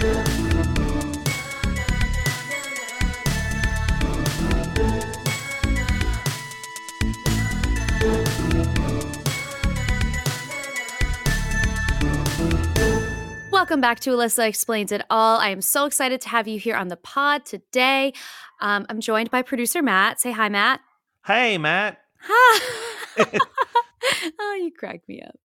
Welcome back to Alyssa Explains It All. I am so excited to have you here on the pod today. Um, I'm joined by producer Matt. Say hi, Matt. Hey, Matt. Hi. oh, you crack me up.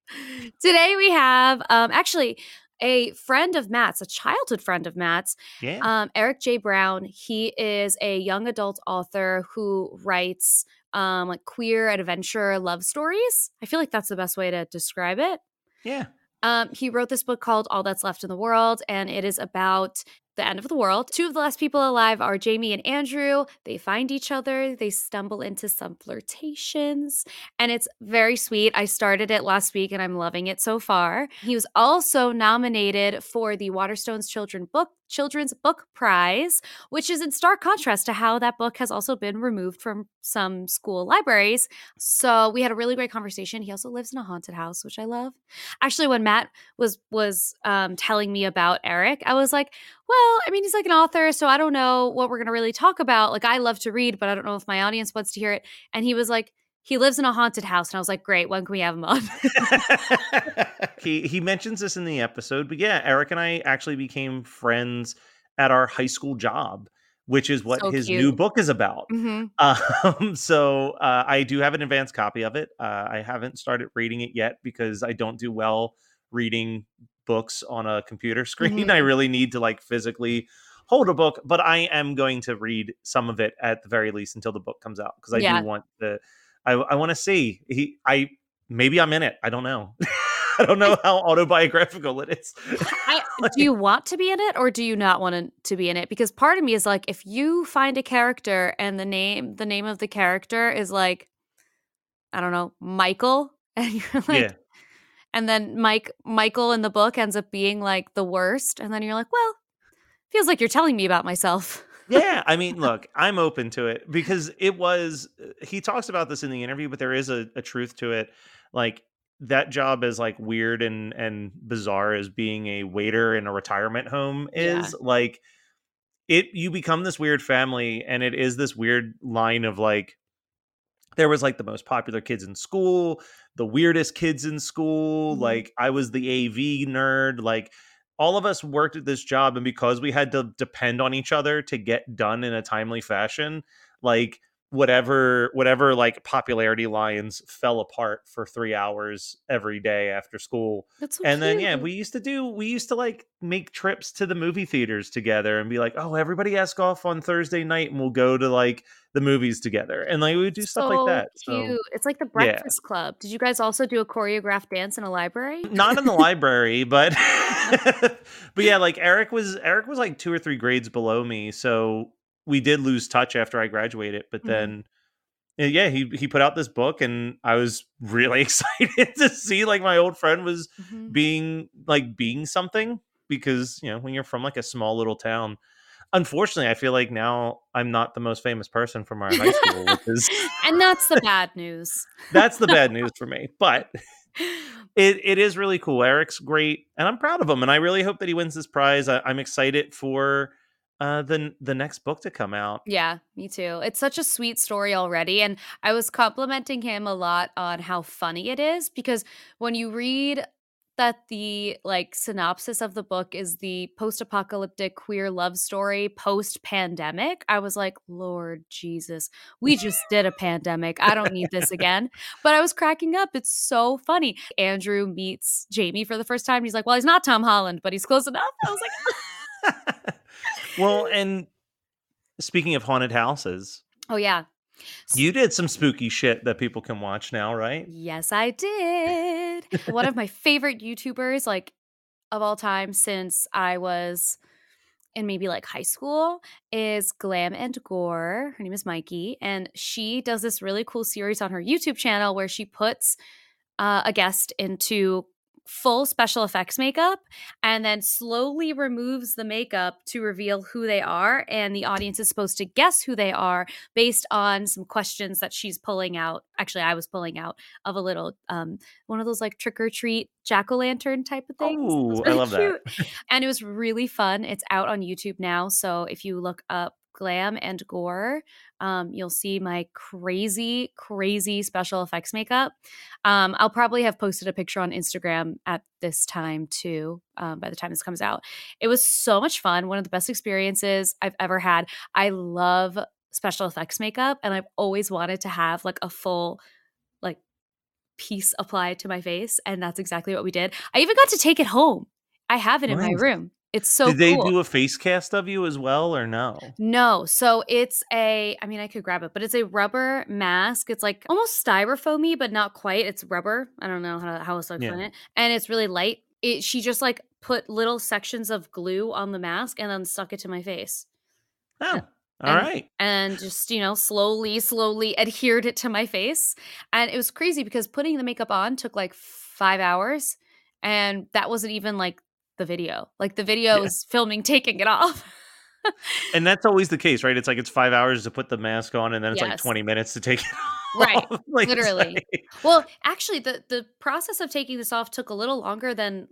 Today we have um, actually a friend of Matt's, a childhood friend of Matt's, Yeah. um, Erik J. Brown. He is a young adult author who writes um, like queer adventure love stories. I feel like that's the best way to describe it. yeah. Um, he wrote this book called All That's Left in the World, and it is about the end of the world. Two of the last people alive are Jamie and Andrew. They find each other, they stumble into some flirtations, and it's very sweet. I started it last week and I'm loving it so far. He was also nominated for the Waterstones Children Book Children's Book Prize, which is in stark contrast to how that book has also been removed from some school libraries. So we had a really great conversation. He also lives in a haunted house, which I love. Actually, when Matt was was um, telling me about Erik, I was like, "Well, I mean, he's like an author, so I don't know what we're going to really talk about. Like, I love to read, but I don't know if my audience wants to hear it." And he was like, "He lives in a haunted house," and I was like, "Great, when can we have him on?" he he mentions this in the episode, but yeah, Erik and I actually became friends at our high school job, which is what So his cute. new book is about. hmm Um, so uh, I do have an advanced copy of it. Uh, I haven't started reading it yet because I don't do well reading books on a computer screen. Mhm. I really need to like physically hold a book, but I am going to read some of it at the very least until the book comes out because I Yeah. do want the I, I want to see he I maybe I'm in it. I don't know. I don't know how autobiographical it is. I, do you want to be in it or do you not want to, be in it? Because part of me is like, if you find a character and the name the name of the character is like, I don't know, Michael, and you're like, yeah. and then Mike Michael in the book ends up being like the worst, and then you're like, well, feels like you're telling me about myself. Yeah i mean look i'm open to it because it was uh, he talks about this in the interview but there is a, a truth to it like that job is like weird and and bizarre as being a waiter in a retirement home Yeah. is like it you become this weird family and it is this weird line of like there was like the most popular kids in school the weirdest kids in school Mhm. like i was the av nerd like all of us worked at this job and because we had to depend on each other to get done in a timely fashion like whatever whatever like popularity lines fell apart for three hours every day after school That's so and then yeah we used to do we used to like make trips to the movie theaters together and be like oh everybody ask off on thursday night and we'll go to like the movies together and like we would do stuff like So that so Cute. It's like the Breakfast Club. Did you guys also do a choreographed dance in a library? not in the library but but yeah like erik was erik was like two or three grades below me so we did lose touch after i graduated but Mhm. then uh, yeah, he he put out this book, and I was really excited to see like my old friend was Mhm. being like being something because you know when you're from like a small little town. Unfortunately, I feel like now I'm not the most famous person from our high school, which is and that's the bad news. that's the bad news for me. But it it is really cool. Erik's great, and I'm proud of him. And I really hope that he wins this prize. I, I'm excited for uh, the the next book to come out. Yeah, me too. It's such a sweet story already. And I was complimenting him a lot on how funny it is because when you read that the like synopsis of the book is the post-apocalyptic queer love story post-pandemic, I was like, Lord Jesus, we just did a pandemic. I don't need this again. But I was cracking up. It's so funny. Andrew meets Jamie for the first time. He's like, Well, he's not Tom Holland, but he's close enough. I was like, well, and speaking of haunted houses, Oh yeah. you did some spooky shit that people can watch now, right? Yes, I did. One of my favorite YouTubers, like of all time, since I was in maybe like high school, is Glam and Gore. Her name is Mykie, and she does this really cool series on her YouTube channel where she puts uh, a guest into full special effects makeup and then slowly removes the makeup to reveal who they are and the audience is supposed to guess who they are based on some questions that she's pulling out actually i was pulling out of a little um one of those like trick or treat jack-o'-lantern type of things It was Ooh, I love that. and it was really fun it's out on youtube now so if you look up glam and gore um, you'll see my crazy crazy special effects makeup. Um, i'll probably have posted a picture on instagram at this time too um, by the time this comes out. It was so much fun one of the best experiences i've ever had. I love special effects makeup and i've always wanted to have like a full like piece applied to my face and that's exactly what we did. I even got to take it home. I have it in my room it's so did they cool. do a face cast of you as well, or no? No, so it's a I mean I could grab it, but it's a rubber mask. It's like almost styrofoamy, but not quite. It's rubber. I don't know how, how else to explain Yeah. it. And it's really light. It she just like put little sections of glue on the mask and then stuck it to my face. Oh, all And- right. And just, you know, slowly, slowly adhered it to my face. And it was crazy because putting the makeup on took like five hours. And that wasn't even like the video. Like the video Yeah. is filming taking it off. And that's always the case, right? It's like it's five hours to put the mask on, and then it's like twenty minutes to take it Right, off. Like, literally. like- Well, actually, the the process of taking this off took a little longer than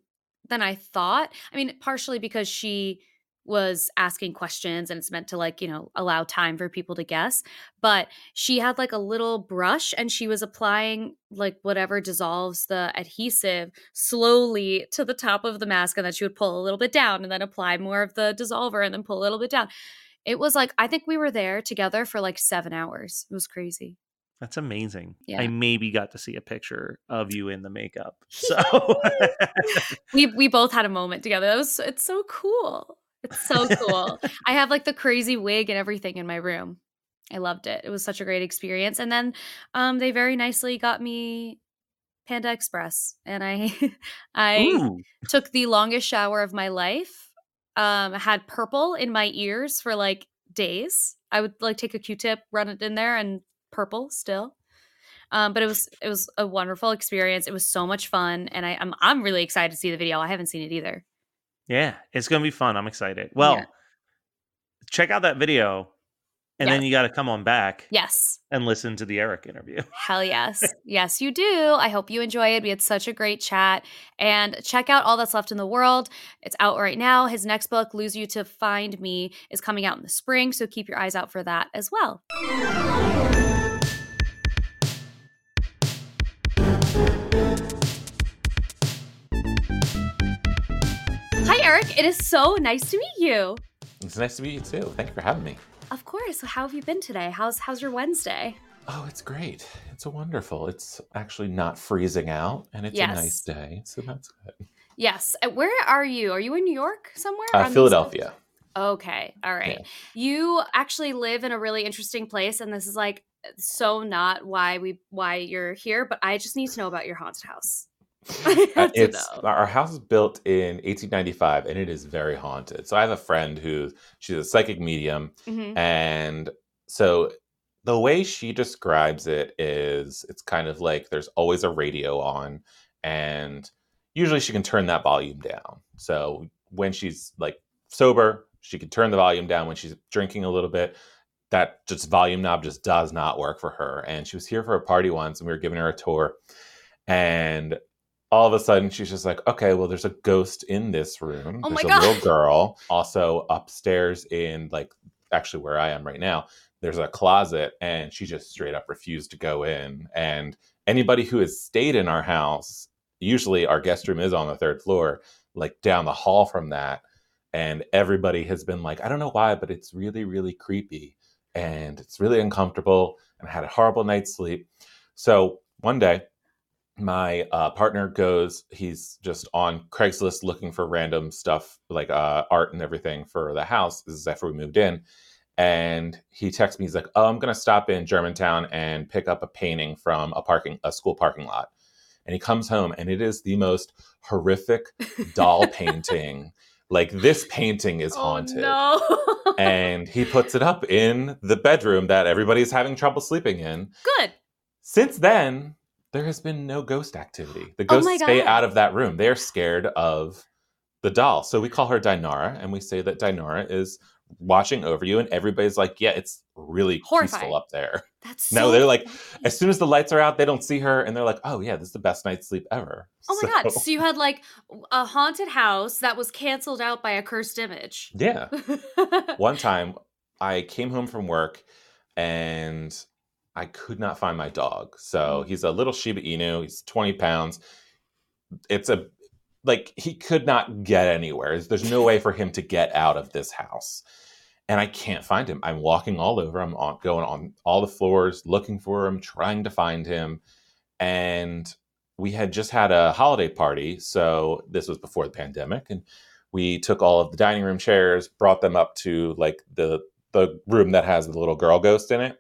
than I thought. I mean, partially because she was asking questions and it's meant to like you know allow time for people to guess but she had like a little brush and she was applying like whatever dissolves the adhesive slowly to the top of the mask and then she would pull a little bit down and then apply more of the dissolver and then pull a little bit down it was like i think we were there together for like seven hours it was crazy That's amazing. Yeah. I maybe got to see a picture of you in the makeup. So we we both had a moment together. That was it's so cool. It's so cool. I have like the crazy wig and everything in my room. I loved it. It was such a great experience. And then um they very nicely got me Panda Express and I I Ooh, took the longest shower of my life. Um had purple in my ears for like days. I would like take a Q-tip, run it in there and purple still. Um, but it was it was a wonderful experience. It was so much fun, and I, I'm I'm really excited to see the video. I haven't seen it either. Yeah, it's gonna be fun. I'm excited. Well, Yeah. check out that video, and then you got to come on back Yes, and listen to the Erik interview. hell yes, yes you do. I hope you enjoy it. We had such a great chat, and check out all that's left in the world. It's out right now. His next book, "Lose You to Find Me," is coming out in the spring, so keep your eyes out for that as well. Erik. It is so nice to meet you. It's nice to meet you too. Thank you for having me. Of course. So how have you been today? How's how's your Wednesday? Oh, it's great. It's a wonderful. It's actually not freezing out, and it's a nice day, so that's good. Yes. Uh, Where are you? Are you in New York somewhere? Uh, Philadelphia. Okay. All right. Yeah. You actually live in a really interesting place, and this is like so not why we why you're here, but I just need to know about your haunted house. It's our house is built in 1895, and it is very haunted. So I have a friend who she's a psychic medium, Mhm. and so the way she describes it is it's kind of like there's always a radio on and usually she can turn that volume down so when she's like sober she can turn the volume down when she's drinking a little bit that just volume knob just does not work for her and she was here for a party once and we were giving her a tour and all of a sudden she's just like okay well there's a ghost in this room. Oh my there's a God. little girl also upstairs in like actually where i am right now. There's a closet and she just straight up refused to go in. And anybody who has stayed in our house usually our guest room is on the third floor like down the hall from that. And everybody has been like i don't know why but it's really really creepy and it's really uncomfortable and i had a horrible night's sleep. So one day my uh, partner goes he's just on craigslist looking for random stuff like uh, art and everything for the house this is after we moved in and he texts me he's like oh i'm going to stop in germantown and pick up a painting from a parking a school parking lot and he comes home and it is the most horrific doll painting like this painting is haunted Oh, no. and he puts it up in the bedroom that everybody's having trouble sleeping in Good. since then there has been no ghost activity. The Oh ghosts my stay out of that room. They're scared of the doll. So we call her dinara and we say that dinara is watching over you and everybody's like yeah it's really Horrifying. peaceful up there. That's no they're like as soon as the lights are out they don't see her and they're like oh yeah this is the best night's sleep ever. Oh my god! So- So you had like a haunted house that was canceled out by a cursed image. yeah. One time I came home from work and I could not find my dog. So hmm. he's a little Shiba Inu. He's 20 pounds. It's a like he could not get anywhere. There's no way for him to get out of this house. And I can't find him. I'm walking all over. I'm on, going on all the floors looking for him, trying to find him. And we had just had a holiday party. So this was before the pandemic. And we took all of the dining room chairs, brought them up to like the the room that has the little girl ghost in it,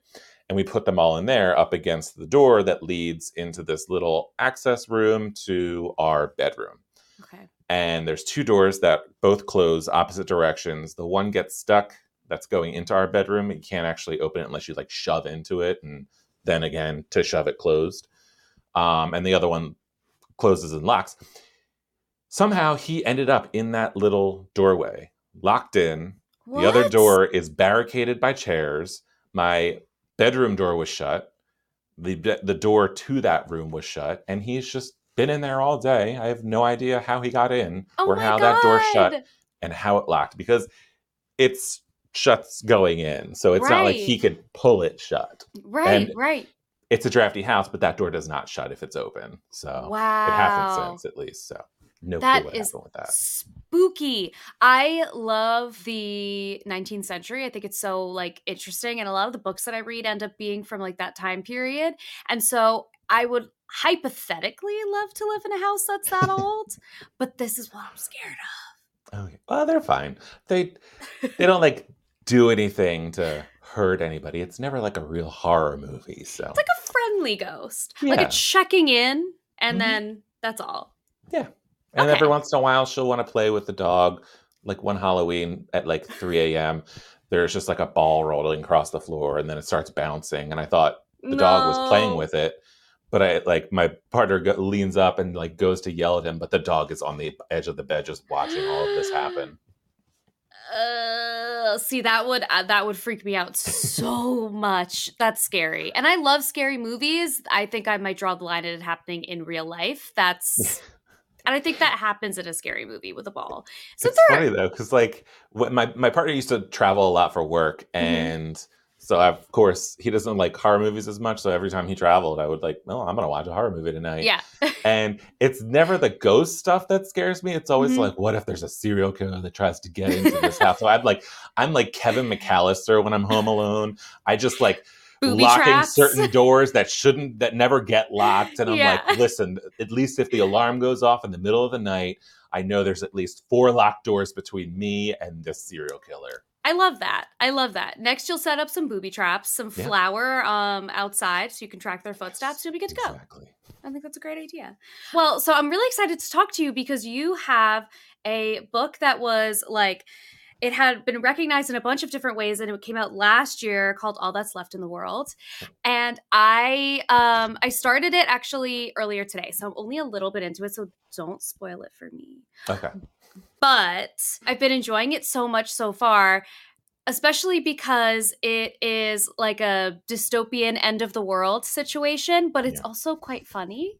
and we put them all in there up against the door that leads into this little access room to our bedroom. okay. And there's two doors that both close opposite directions. The one gets stuck that's going into our bedroom. You can't actually open it unless you like shove into it and then again to shove it closed. Um, and the other one closes and locks. Somehow he ended up in that little doorway, locked in. The other door is barricaded by chairs. My bedroom door was shut. The the door to that room was shut, and he's just been in there all day. I have no idea how he got in Oh or how that door shut and how it locked because it's shuts going in. So it's not like he could pull it shut. Right, and- right. It's a drafty house, but that door does not shut if it's open. So Wow. it hasn't since at least. So no That is that. spooky. I love the 19th century. I think it's so like interesting and a lot of the books that I read end up being from like that time period. And so I would hypothetically love to live in a house that's that old, but this is what I'm scared of. Oh, well, they're fine. They they don't like do anything to hurt anybody. It's never like a real horror movie. So It's like a friendly ghost. Like Yeah. a checking in and Mhm. then that's all. yeah, and okay. every once in a while she'll want to play with the dog. Like one Halloween at like 3 a.m. There's just like a ball rolling across the floor, and then it starts bouncing. And I thought the dog was playing with it, but I like my partner go, leans up and like goes to yell at him, but the dog is on the edge of the bed just watching all of this happen. Uh, see that would uh, that would freak me out so much. That's scary, and I love scary movies. I think I might draw the line at it happening in real life. That's, and I think that happens in a scary movie with a ball. So it's funny though, because like my my partner used to travel a lot for work, Mm-hmm. and so of course he doesn't like horror movies as much. So every time he traveled, I would like, well, I'm gonna watch a horror movie tonight. yeah, And it's never the ghost stuff that scares me. It's always Mhm. like, what if there's a serial killer that tries to get into this house? So I'm like, I'm like Kevin McAllister when I'm home alone. I just like Booby locking traps. certain doors that shouldn't that never get locked. And I'm Yeah. like, listen, at least if the alarm goes off in the middle of the night, I know there's at least four locked doors between me and this serial killer. I love that. I love that. Next, you'll set up some booby traps, some Yeah. flour um outside, so you can track their footsteps. You'll be good to go. Exactly. I think that's a great idea. Well, so I'm really excited to talk to you because you have a book that was like it had been recognized in a bunch of different ways and it came out last year called All That's Left in the World. And I um I started it actually earlier today. So I'm only a little bit into it, so don't spoil it for me. Okay. But I've been enjoying it so much so far especially because it is like a dystopian end of the world situation but it's Yeah. also quite funny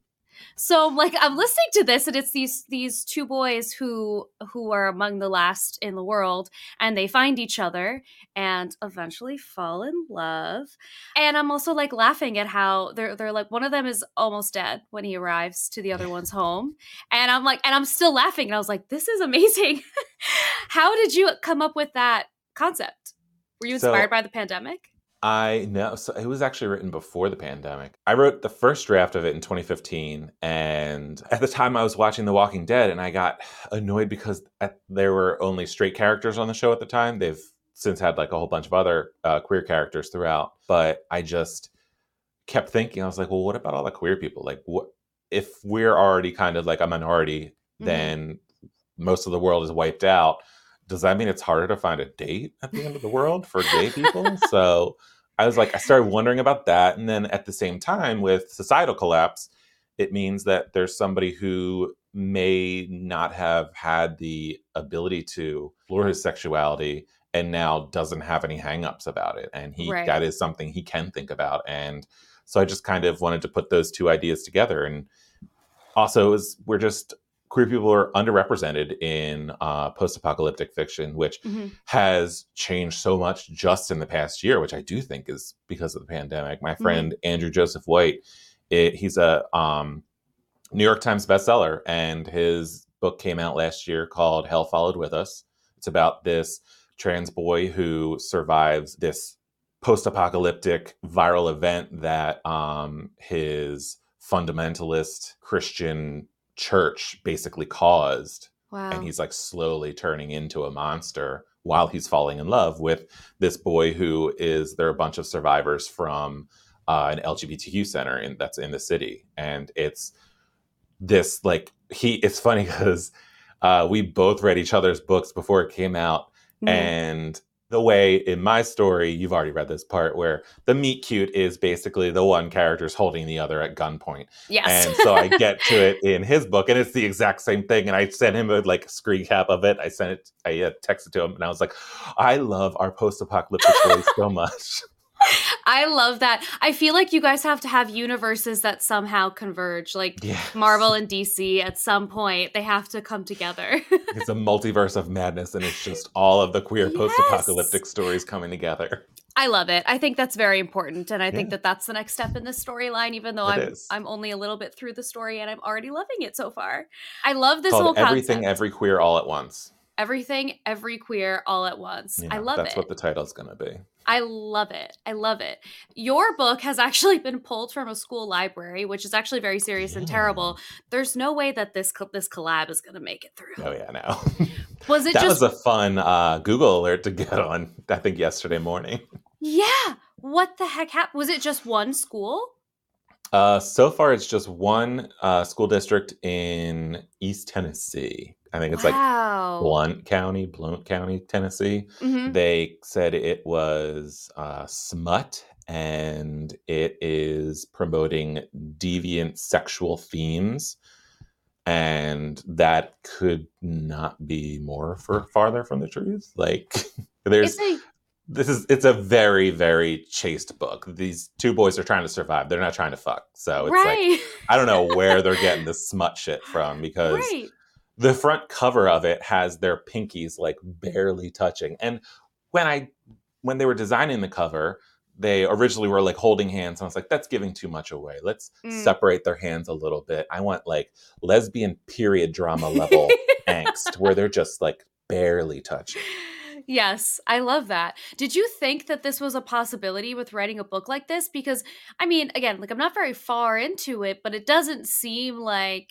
so like i'm listening to this and it's these these two boys who who are among the last in the world and they find each other and eventually fall in love. And i'm also like laughing at how they're they're like one of them is almost dead when he arrives to the other one's home. And i'm like and i'm still laughing and i was like this is amazing. How did you come up with that concept? Were you So- inspired by the pandemic I know. So it was actually written before the pandemic. I wrote the first draft of it in 2015. And at the time, I was watching The Walking Dead and I got annoyed because at, there were only straight characters on the show at the time. They've since had like a whole bunch of other uh, queer characters throughout. But I just kept thinking, I was like, well, what about all the queer people? Like, what if we're already kind of like a minority, Mhm. then most of the world is wiped out. Does that mean it's harder to find a date at the end of the world for gay people? so I was like, I started wondering about that. And then at the same time, with societal collapse, it means that there's somebody who may not have had the ability to explore his sexuality and now doesn't have any hangups about it. And he Right. that is something he can think about. And so I just kind of wanted to put those two ideas together. And also, it was, we're just queer people are underrepresented in uh, post-apocalyptic fiction, which Mhm. has changed so much just in the past year, which I do think is because of the pandemic. My friend Andrew Joseph White, it, he's a um, New York Times bestseller, and his book came out last year called Hell Followed With Us. It's about this trans boy who survives this post-apocalyptic viral event that um, his fundamentalist Christian church basically caused wow and he's like slowly turning into a monster while he's falling in love with this boy who is there are a bunch of survivors from uh, an LGBTQ center in that's in the city and it's this like he it's funny because uh, we both read each other's books before it came out Mhm. and the way in my story you've already read this part where the meet cute is basically the one character's holding the other at gunpoint yes and so I get to it in his book, and it's the exact same thing. And I sent him a like screen cap of it. I sent it, I uh, texted to him, and I was like, "I love our post-apocalyptic stories so much." I love that. I feel like you guys have to have universes that somehow converge, like Yeah, Marvel and DC at some point. They have to come together. It's a multiverse of madness, and it's just all of the queer Yes. post-apocalyptic stories coming together. I love it. I think that's very important, and I think that that's the next step in this storyline. Even though It I'm is. I'm only a little bit through the story, and I'm already loving it so far. I love this whole Called everything, concept. every queer, all at once. everything, every queer, all at once. You I love That's it. That's what the title's gonna be. I love it. I love it. Your book has actually been pulled from a school library, which is actually very serious and terrible. There's no way that this co- this collab is going to make it through. Oh yeah, no. Was it that just was a fun uh, Google alert to get on. I think yesterday morning. Yeah. What the heck happened? Was it just one school? Uh, so far, it's just one uh, school district in East Tennessee. I think it's like wow. Blunt County, Blount County, Tennessee. Mhm. They said it was uh, smut and it is promoting deviant sexual themes. And that could not be more for farther from the truth. Like, there's a this is it's a very very chaste book. These two boys are trying to survive. They're not trying to fuck. So it's like. I don't know where they're getting the smut shit from because right. The front cover of it has their pinkies like barely touching. And when I when they were designing the cover, they originally were like holding hands. And I was like, that's giving too much away. Let's Mm. separate their hands a little bit. I want like lesbian period drama level angst where they're just like barely touching. Yes, I love that. Did you think that this was a possibility with writing a book like this? Because, I mean, again, like I'm not very far into it, but it doesn't seem like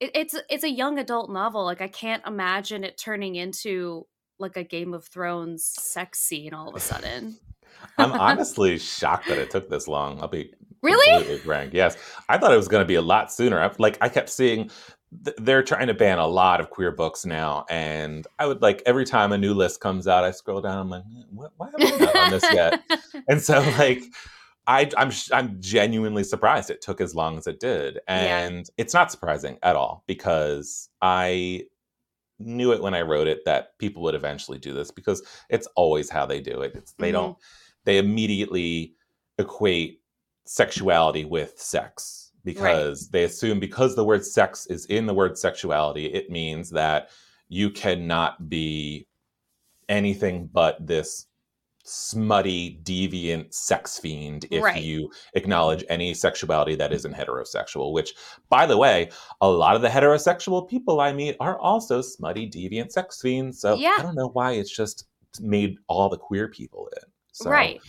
it, it's it's a young adult novel. Like I can't imagine it turning into like a Game of Thrones sex scene all of a sudden. I'm honestly shocked that it took this long. I'll be Really? frank. Yes, I thought it was going to be a lot sooner. I, like I kept seeing th- they're trying to ban a lot of queer books now, and I would like every time a new list comes out, I scroll down. I'm like, what, why am I not on this yet? and so like. I, I'm I'm genuinely surprised it took as long as it did, and yeah. it's not surprising at all because I knew it when I wrote it that people would eventually do this because it's always how they do it. It's, they mm-hmm. don't they immediately equate sexuality with sex because right. they assume because the word sex is in the word sexuality, it means that you cannot be anything but this smutty, deviant sex fiend if right. you acknowledge any sexuality that isn't heterosexual, which, by the way, a lot of the heterosexual people I meet are also smutty, deviant sex fiends. So yeah. I don't know why it's just made all the queer people in. So. Right.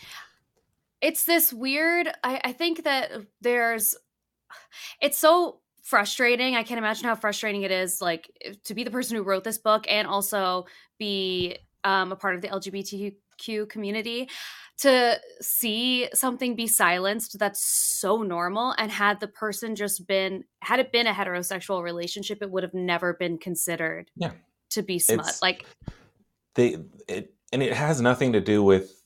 It's this weird, I, I think that there's, it's so frustrating. I can't imagine how frustrating it is, like, to be the person who wrote this book and also be um, a part of the LGBTQ community to see something be silenced that's so normal and had the person just been had it been a heterosexual relationship it would have never been considered yeah. to be smut it's, like they it and it has nothing to do with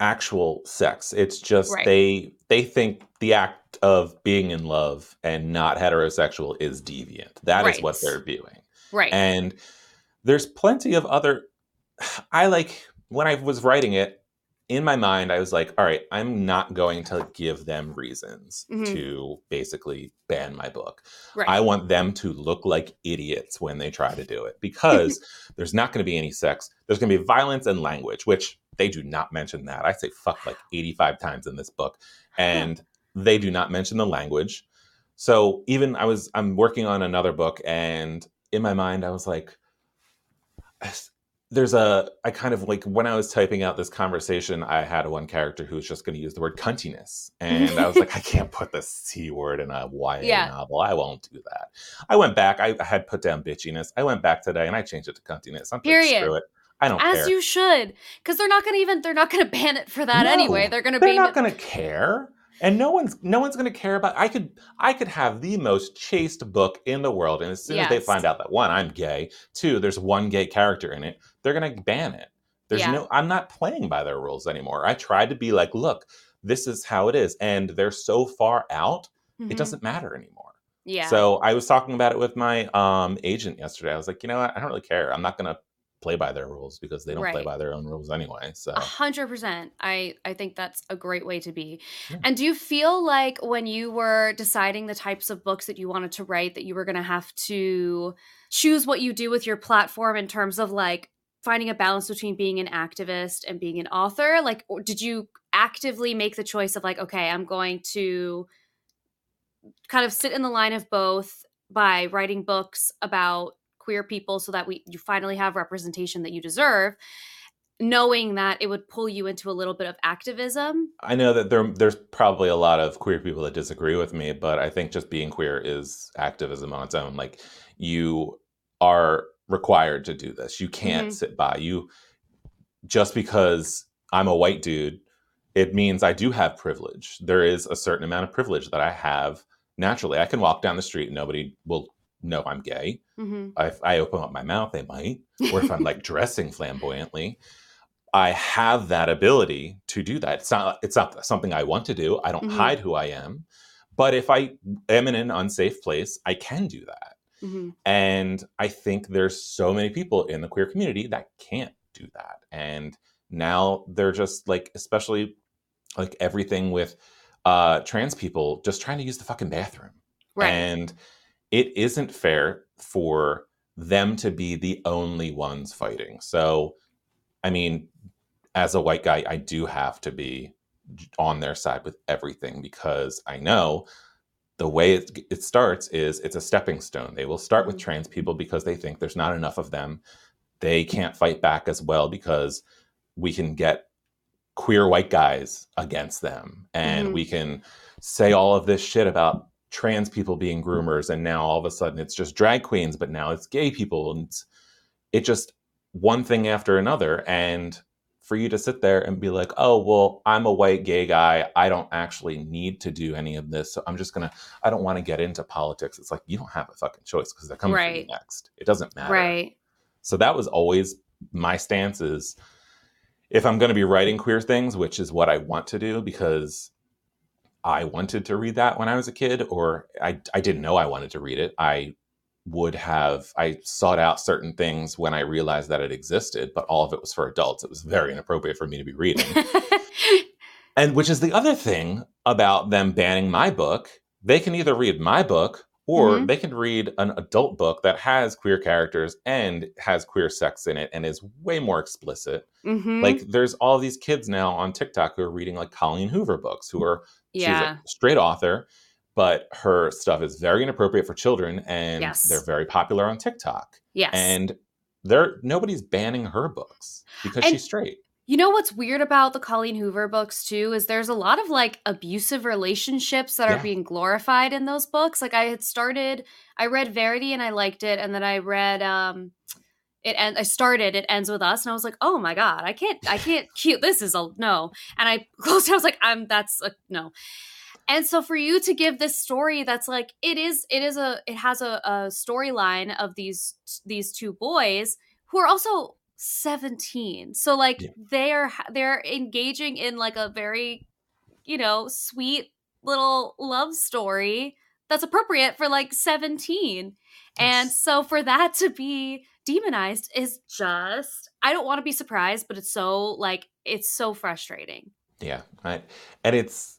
actual sex. It's just right. they they think the act of being in love and not heterosexual is deviant. That right. is what they're viewing. Right. And there's plenty of other i like when I was writing it, in my mind, I was like, all right, I'm not going to give them reasons mm-hmm. to basically ban my book. Right. I want them to look like idiots when they try to do it because there's not going to be any sex. There's going to be violence and language, which they do not mention that. I say fuck like 85 times in this book, and they do not mention the language. So even I was, I'm working on another book, and in my mind, I was like, there's a I kind of like when I was typing out this conversation, I had one character who was just going to use the word cuntiness, and I was like, I can't put the c word in a YA yeah. novel. I won't do that. I went back. I had put down bitchiness. I went back today and I changed it to cuntiness. I'm Period. Screw it. I don't As care. you should, because they're not going to even they're not going to ban it for that no, anyway. They're going to they're not going to care and no one's no one's going to care about i could i could have the most chaste book in the world and as soon yes. as they find out that one i'm gay two there's one gay character in it they're going to ban it. There's yeah. no i'm not playing by their rules anymore. I tried to be like look this is how it is and they're so far out mm-hmm. it doesn't matter anymore. Yeah. So i was talking about it with my um agent yesterday. I was like you know what? I don't really care. I'm not going to play by their rules because they don't right. play by their own rules anyway. So a hundred percent. I I think that's a great way to be. Yeah. And do you feel like when you were deciding the types of books that you wanted to write that you were going to have to choose what you do with your platform in terms of like finding a balance between being an activist and being an author? Like, did you actively make the choice of like, okay, I'm going to kind of sit in the line of both by writing books about queer people so that we you finally have representation that you deserve knowing that it would pull you into a little bit of activism. I know that there there's probably a lot of queer people that disagree with me but i think just being queer is activism on its own. Like you are required to do this. You can't mm-hmm. sit by. You just because i'm a white dude it means i do have privilege. There is a certain amount of privilege that i have naturally. I can walk down the street and nobody will know I'm gay. Mm-hmm. If I open up my mouth, they might. Or if I'm like dressing flamboyantly, I have that ability to do that. It's not it's not something I want to do. I don't mm-hmm. hide who I am. But if I am in an unsafe place, I can do that. Mm-hmm. And I think there's so many people in the queer community that can't do that. And now they're just like, especially like everything with uh, trans people just trying to use the fucking bathroom. Right. And it isn't fair for them to be the only ones fighting. So, I mean, as a white guy, I do have to be on their side with everything because I know the way it, it starts is it's a stepping stone. They will start with mm-hmm. trans people because they think there's not enough of them. They can't fight back as well because we can get queer white guys against them and mm-hmm. we can say all of this shit about trans people being mm. groomers and now all of a sudden it's just drag queens but now it's gay people and it just one thing after another and for you to sit there and be like, oh, well, I'm a white gay guy. I don't actually need to do any of this. So I'm just to, I don't want to get into politics. It's like, you don't have a fucking choice because they're coming for you Right. next. It doesn't matter. Right. So that was always my stance is if I'm going to be writing queer things, which is what I want to do because I wanted to read that when I was a kid, or I, I didn't know I wanted to read it. I would have, I sought out certain things when I realized that it existed, but all of it was for adults. It was very inappropriate for me to be reading. and which is the other thing about them banning my book. They can either read my book or Mhm. they can read an adult book that has queer characters and has queer sex in it and is way more explicit. Mhm. Like there's all these kids now on TikTok who are reading like Colleen Hoover books who are yeah. she's a straight author, but her stuff is very inappropriate for children and Yes. they're very popular on TikTok. yes. And there nobody's banning her books because And- she's straight. You know what's weird about the Colleen Hoover books too is there's a lot of like abusive relationships that Yeah. are being glorified in those books. Like I had started, I read Verity and I liked it, and then I read um it and I started it ends with us, and I was like, oh my god, I can't, I can't cute. This is a no, and I closed. it, I was like, I'm that's a no. And so for you to give this story that's like it is, it is a, it has a, a storyline of these these two boys who are also 17 so like Yeah. they're they're engaging in like a very you know sweet little love story that's appropriate for like 17 and so for that to be demonized is just i don't want to be surprised but it's so like it's so frustrating Yeah, right. And it's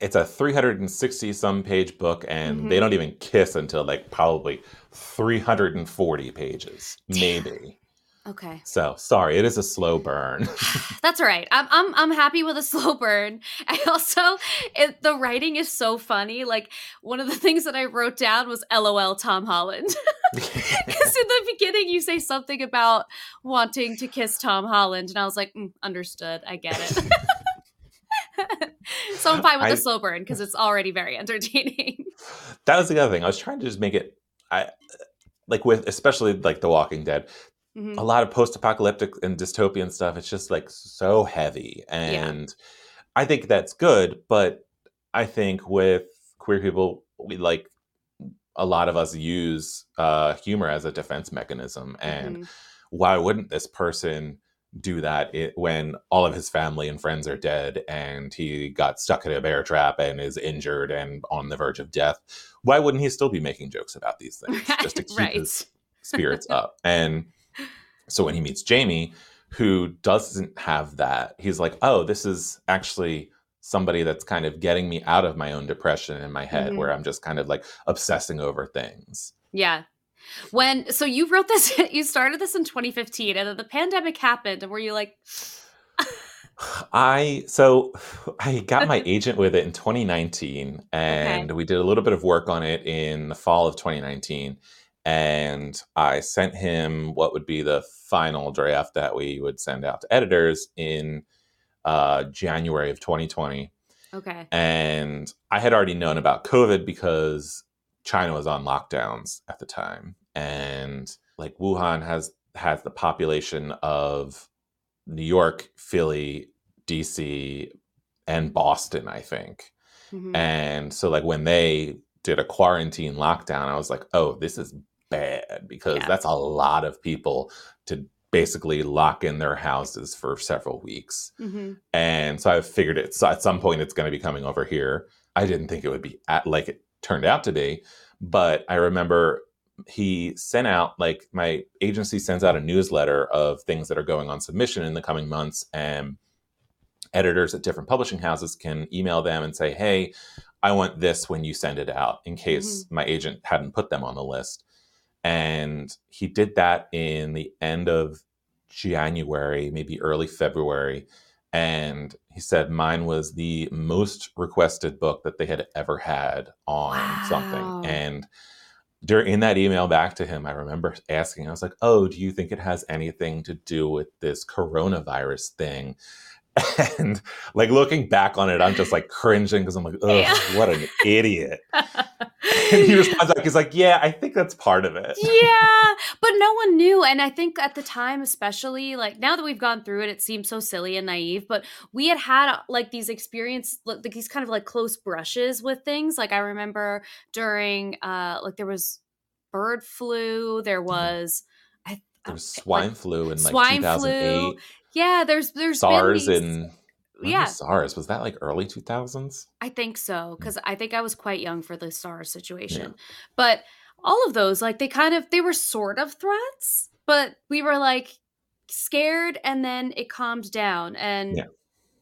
it's a 360 some page book and they Mhm. don't even kiss until like probably 340 pages, maybe. Okay So, sorry, it is a slow burn. That's all right. I'm I'm I'm happy with a slow burn. I also it, the writing is so funny. Like one of the things that I wrote down was LOL Tom Holland. Because in the beginning you say something about wanting to kiss Tom Holland, and I was like, "Mm, understood. I get it. so I'm fine with I- the slow burn because it's already very entertaining. that was the other thing. I was trying to just make it I like with especially like The Walking Dead, Mhm. a lot of post-apocalyptic and dystopian stuff it's just like so heavy and i think that's good but i think with queer people we like a lot of us use uh, humor as a defense mechanism and Mhm. why wouldn't this person do that it, when all of his family and friends are dead and he got stuck in a bear trap and is injured and on the verge of death why wouldn't he still be making jokes about these things just to keep right. his spirits up. And so when he meets Jamie, who doesn't have that, he's like, oh, this is actually somebody that's kind of getting me out of my own depression in my head, Mhm. where I'm just kind of like obsessing over things. Yeah. When so you wrote this, you started this in 2015, and then the pandemic happened, and were you like, I so I got my agent with it in 2019 and we did a little bit of work on it in the fall of 2019 and I sent him what would be the final draft that we would send out to editors in uh, January of 2020 okay, and I had already known about COVID because China was on lockdowns at the time, and like Wuhan has has the population of New York, Philly, DC, and Boston, I think. Mhm. And so, like when they did a quarantine lockdown, I was like, "Oh, this is bad," because Yeah. that's a lot of people to basically lock in their houses for several weeks. Mhm. And so I figured it so at some point it's going to be coming over here. I didn't think it would be at, like it turned out to be, but I remember he sent out like my agency sends out a newsletter of things that are going on submission in the coming months and editors at different publishing houses can email them and say, "Hey, I want this when you send it out," in case my agent hadn't put them on the list. And he did that in the end of January, maybe early February. And he said mine was the most requested book that they had ever had on Wow. something. And during in that email back to him, I remember asking, I was like, Oh, do you think it has anything to do with this coronavirus thing? And like looking back on it, I'm just like cringing because I'm like, oh, Yeah. what an idiot. And he responds like, he's like, yeah, I think that's part of it. yeah, but no one knew. And I think at the time, especially like now that we've gone through it, it seems so silly and naive. But we had had like these experience, like these kind of like close brushes with things. Like I remember during, uh, like there was bird flu, there was. I, There was swine flu in like swine 2008, flu, yeah, there's there's SARS these, in yeah. SARS was that like early 2000s? I think so hmm. because I think I was quite young for the SARS situation. Yeah. But all of those, like they kind of they were sort of threats, but we were like scared, and then it calmed down, and Yeah.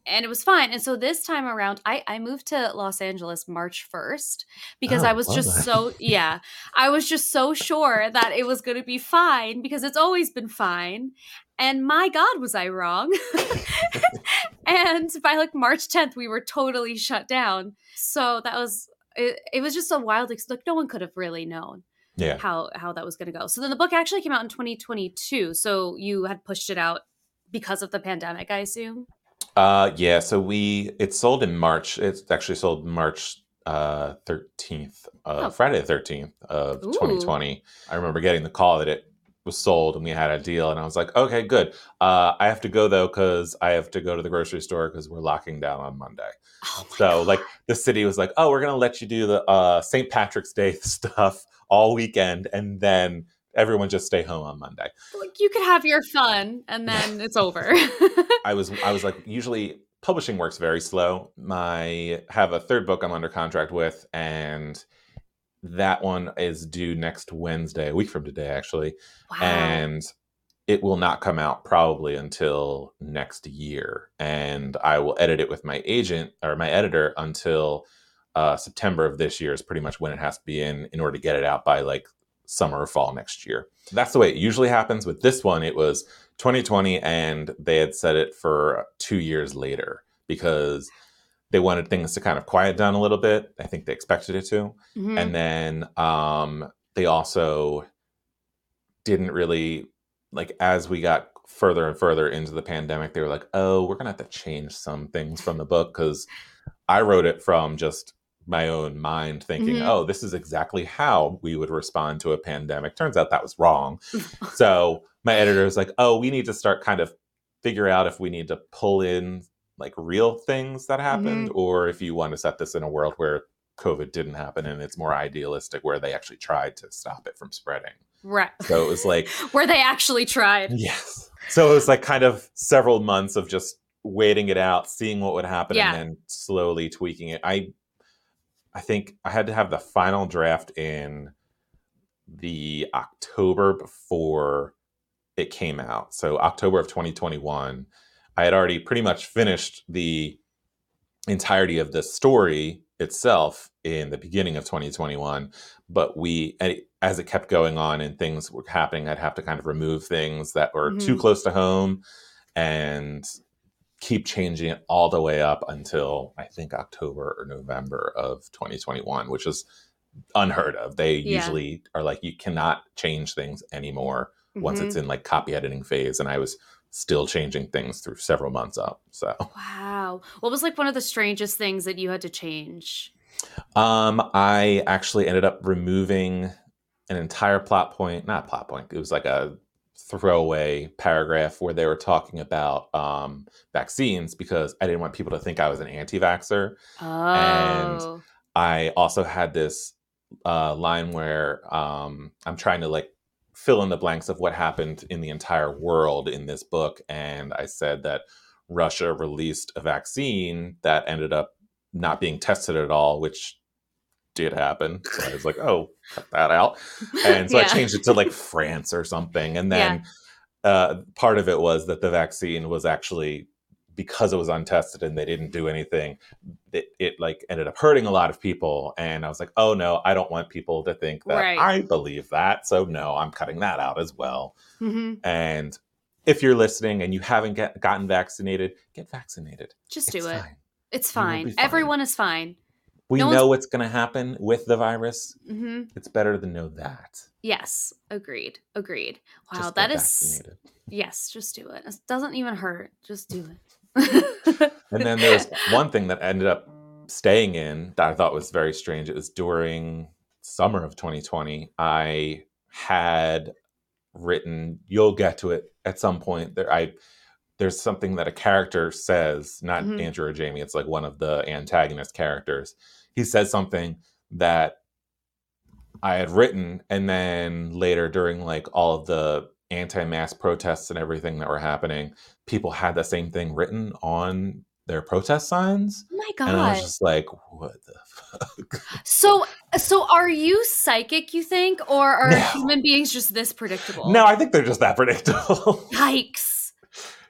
and it was fine. And so this time around, I I moved to Los Angeles March first because Oh, I was just that. so yeah, I was just so sure that it was going to be fine because it's always been fine. And my God, was I wrong? and by like March 10th, we were totally shut down. So that was it, it was just a wild ex- like no one could have really known Yeah. how how that was going to go. So then the book actually came out in 2022. So you had pushed it out because of the pandemic, I assume. Uh yeah, so we it sold in March. It's actually sold March uh 13th, uh Oh. Friday the 13th of Ooh. 2020. I remember getting the call that it was sold and we had a deal and I was like, "Okay, good. Uh I have to go though cuz I have to go to the grocery store cuz we're locking down on Monday." Oh So God. like the city was like, "Oh, we're going to let you do the uh St. Patrick's Day stuff all weekend and then everyone just stay home on Monday." like you could have your fun and then it's over. I was I was like usually publishing works very slow. My have a third book I'm under contract with and that one is due next Wednesday, a week from today actually, wow. and it will not come out probably until next year and I will edit it with my agent or my editor until uh, September of this year is pretty much when it has to be in in order to get it out by like summer or fall next year. That's the way it usually happens. With this one, it was 2020 and they had set it for two years later because they wanted things to kind of quiet down a little bit. I think they expected it to. Mhm. And then um, they also didn't really, like, as we got further and further into the pandemic, they were like, oh, we're going to have to change some things from the book because I wrote it from just my own mind thinking, Mhm. oh, this is exactly how we would respond to a pandemic. Turns out that was wrong. so my editor was like, oh, we need to start kind of figure out if we need to pull in like real things that happened mm-hmm. or if you want to set this in a world where COVID didn't happen and it's more idealistic where they actually tried to stop it from spreading. right. So it was like, Where they actually tried. yes. So it was like kind of several months of just waiting it out, seeing what would happen, Yeah. and then slowly tweaking it. I I think I had to have the final draft in the October before it came out. So October of 2021. I had already pretty much finished the entirety of the story itself in the beginning of 2021 but we as it kept going on and things were happening i'd have to kind of remove things that were too Mhm. close to home and keep changing it all the way up until i think october or november of 2021 which is unheard of they Yeah. usually are like you cannot change things anymore once Mhm. it's in like copy editing phase and i was still changing things through several months up so Wow. What was like one of the strangest things that you had to change? Um, I actually ended up removing an entire plot point, not plot point, it was like a throwaway paragraph where they were talking about um, vaccines because I didn't want people to think I was an anti vaxxer. Oh. And I also had this uh, line where um, I'm trying to like fill in the blanks of what happened in the entire world in this book. And I said that Russia released a vaccine that ended up not being tested at all, which did happen. So I was like, oh, cut that out. And so I changed it to like France or something. And then uh, part of it was that the vaccine was actually because it was untested and they didn't do anything it, it like ended up hurting a lot of people and i was like oh no i don't want people to think that Right. i believe that so no i'm cutting that out as well Mhm. and if you're listening and you haven't get, gotten vaccinated get vaccinated Just It's do it. fine. It's fine. fine. Everyone is fine. we No know what's going to happen with the virus hmm it's better to know that Yes. Agreed. Agreed. Wow. Just that is. Yes. Just do it. It doesn't even hurt. Just do it. And then there's one thing that ended up staying in that I thought was very strange. It was during summer of 2020. I had written, you'll get to it at some point. There I there's something that a character says, not Mhm. Andrew or Jamie, it's like one of the antagonist characters. He says something that I had written, and then later during like all of the anti-mask protests and everything that were happening, people had the same thing written on their protest signs. oh my god! And I was just like, what the fuck? So so are you psychic, you think, or are No. human beings just this predictable? No, I think they're just that predictable. Yikes!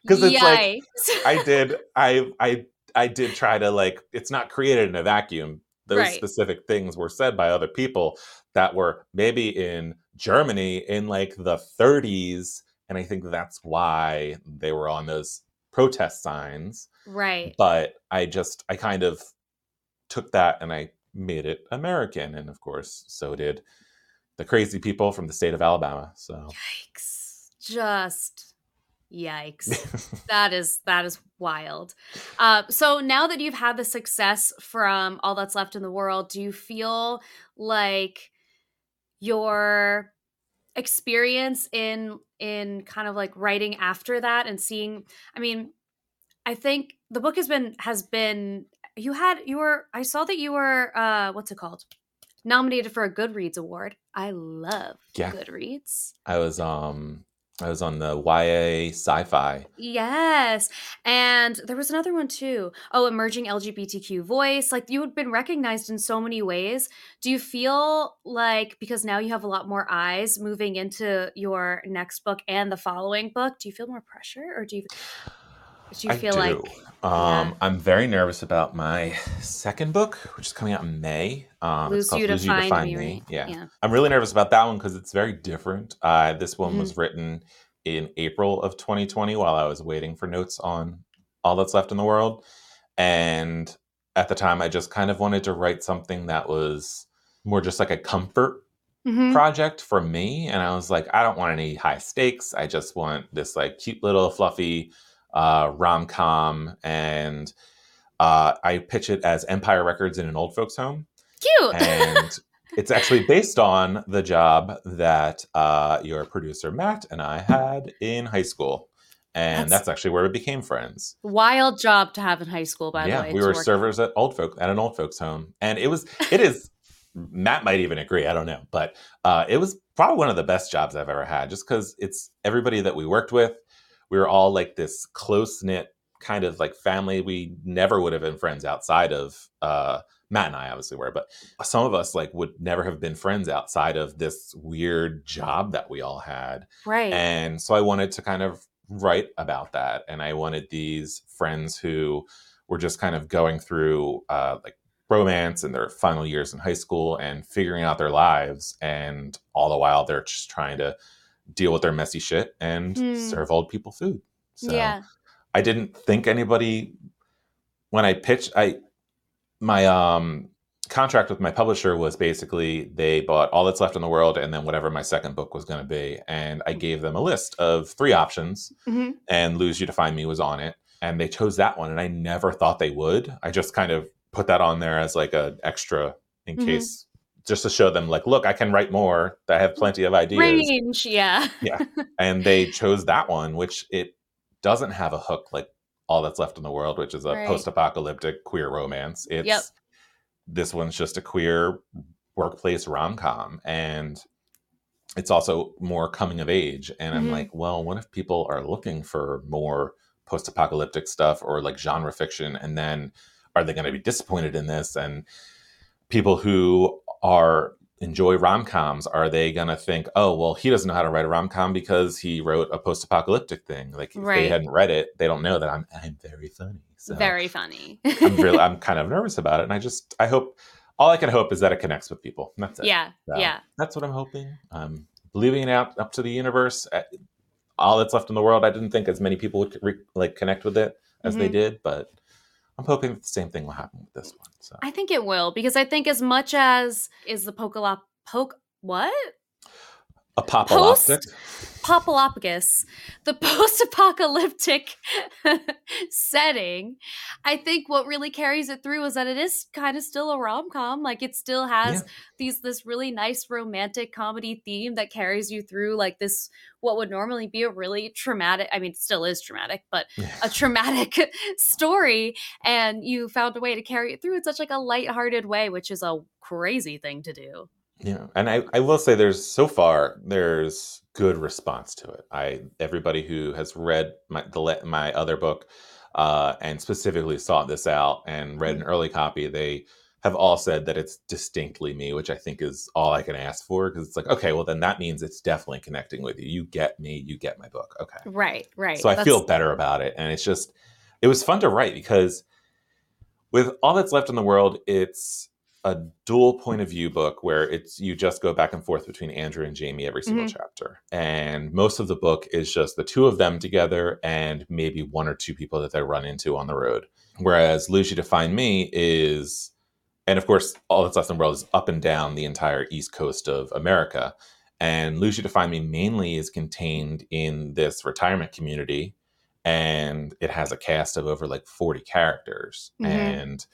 Because it's like, I did I I I did try to like it's not created in a vacuum. Those Right. specific things were said by other people that were maybe in Germany in like the 30s and I think that's why they were on those protest signs. right. But I just I kind of took that and I made it American and of course so did the crazy people from the state of Alabama. So Yikes. Just yikes. that is that is wild. Uh, so now that you've had the success from all that's left in the world, do you feel like your experience in in kind of like writing after that and seeing i mean i think the book has been has been you had you were i saw that you were uh what's it called nominated for a goodreads award i love Yeah. goodreads I was um I was on the YA sci-fi. Yes. And there was another one too. Oh, emerging LGBTQ voice. Like you had been recognized in so many ways. Do you feel like because now you have a lot more eyes moving into your next book and the following book, do you feel more pressure or do you do you I feel do. like um yeah. I'm very nervous about my second book, which is coming out in May. Um lose it's called you to Lose find, me, right? Yeah. I'm really nervous about that one because it's very different. Uh, this one Mm-hmm. was written in April of 2020 while I was waiting for notes on All That's Left in the World. And at the time, I just kind of wanted to write something that was more just like a comfort Mhm. project for me. And I was like, I don't want any high stakes. I just want this like cute little fluffy uh, rom com. And uh, I pitch it as Empire Records in an old folks home Cute. and it's actually based on the job that uh, your producer Matt and I had in high school, and That's- that's, actually where we became friends. Wild job to have in high school, by yeah, the way. we were servers at old folk at an old folks home, and it was it is. Matt might even agree. I don't know, but uh, it was probably one of the best jobs I've ever had, just because it's everybody that we worked with. We were all like this close knit kind of like family. We never would have been friends outside of uh, Matt and I, obviously were, but some of us like would never have been friends outside of this weird job that we all had. Right. And so I wanted to kind of write about that. And I wanted these friends who were just kind of going through uh, like romance and their final years in high school and figuring out their lives. And all the while, they're just trying to deal with their messy shit and Hmm. serve old people food. So yeah. I didn't think anybody when I pitched I my um contract with my publisher was basically they bought all that's left in the world and then whatever my second book was going to be and I gave them a list of three options Mhm. and lose you to find me was on it and they chose that one and I never thought they would I just kind of put that on there as like a extra in Mhm. case just to show them like look I can write more I have plenty of ideas Range. Yeah. yeah and they chose that one which it doesn't have a hook like all that's left in the world which is a Right. post-apocalyptic queer romance it's Yep. this one's just a queer workplace rom-com and it's also more coming of age and i'm Mhm. like well what if people are looking for more post-apocalyptic stuff or like genre fiction and then are they going to be disappointed in this and people who are enjoy rom-coms are they going to think oh well he doesn't know how to write a rom-com because he wrote a post-apocalyptic thing like if Right. they hadn't read it they don't know that i'm i'm very funny so Very funny. i'm really i'm kind of nervous about it and i just i hope all i can hope is that it connects with people that's it yeah. So, Yeah. that's what i'm hoping i'm leaving it out up to the universe Uh, all that's left in the world i didn't think as many people would re- like connect with it as they Mhm. did but i'm hoping that the same thing will happen with this one so. I think it will because I think as much as is the Pokalop poke what? apocalyptic Popolopolis, the post-apocalyptic setting, I think what really carries it through is that it is kind of still a rom-com. Like it still has Yeah. these this really nice romantic comedy theme that carries you through like this what would normally be a really traumatic I mean still is traumatic, but a traumatic story and you found a way to carry it through in such like a lighthearted way, which is a crazy thing to do. Yeah, and I, I will say there's so far there's good response to it. I everybody who has read my the my other book uh, and specifically sought this out and read an early copy, they have all said that it's distinctly me, which I think is all I can ask for because it's like okay, well then that means it's definitely connecting with you. You get me, you get my book. Okay, Right, right. so I That's- feel better about it, and it's just it was fun to write because with all that's left in the world, it's a dual point of view book where it's you just go back and forth between Andrew and Jamie every single Mhm. chapter. And most of the book is just the two of them together and maybe one or two people that they run into on the road. Whereas Lose You To Find Me is and of course all that's left in the world is up and down the entire east coast of America. And Lose You To Find Me mainly is contained in this retirement community and it has a cast of over like 40 characters. Mhm. And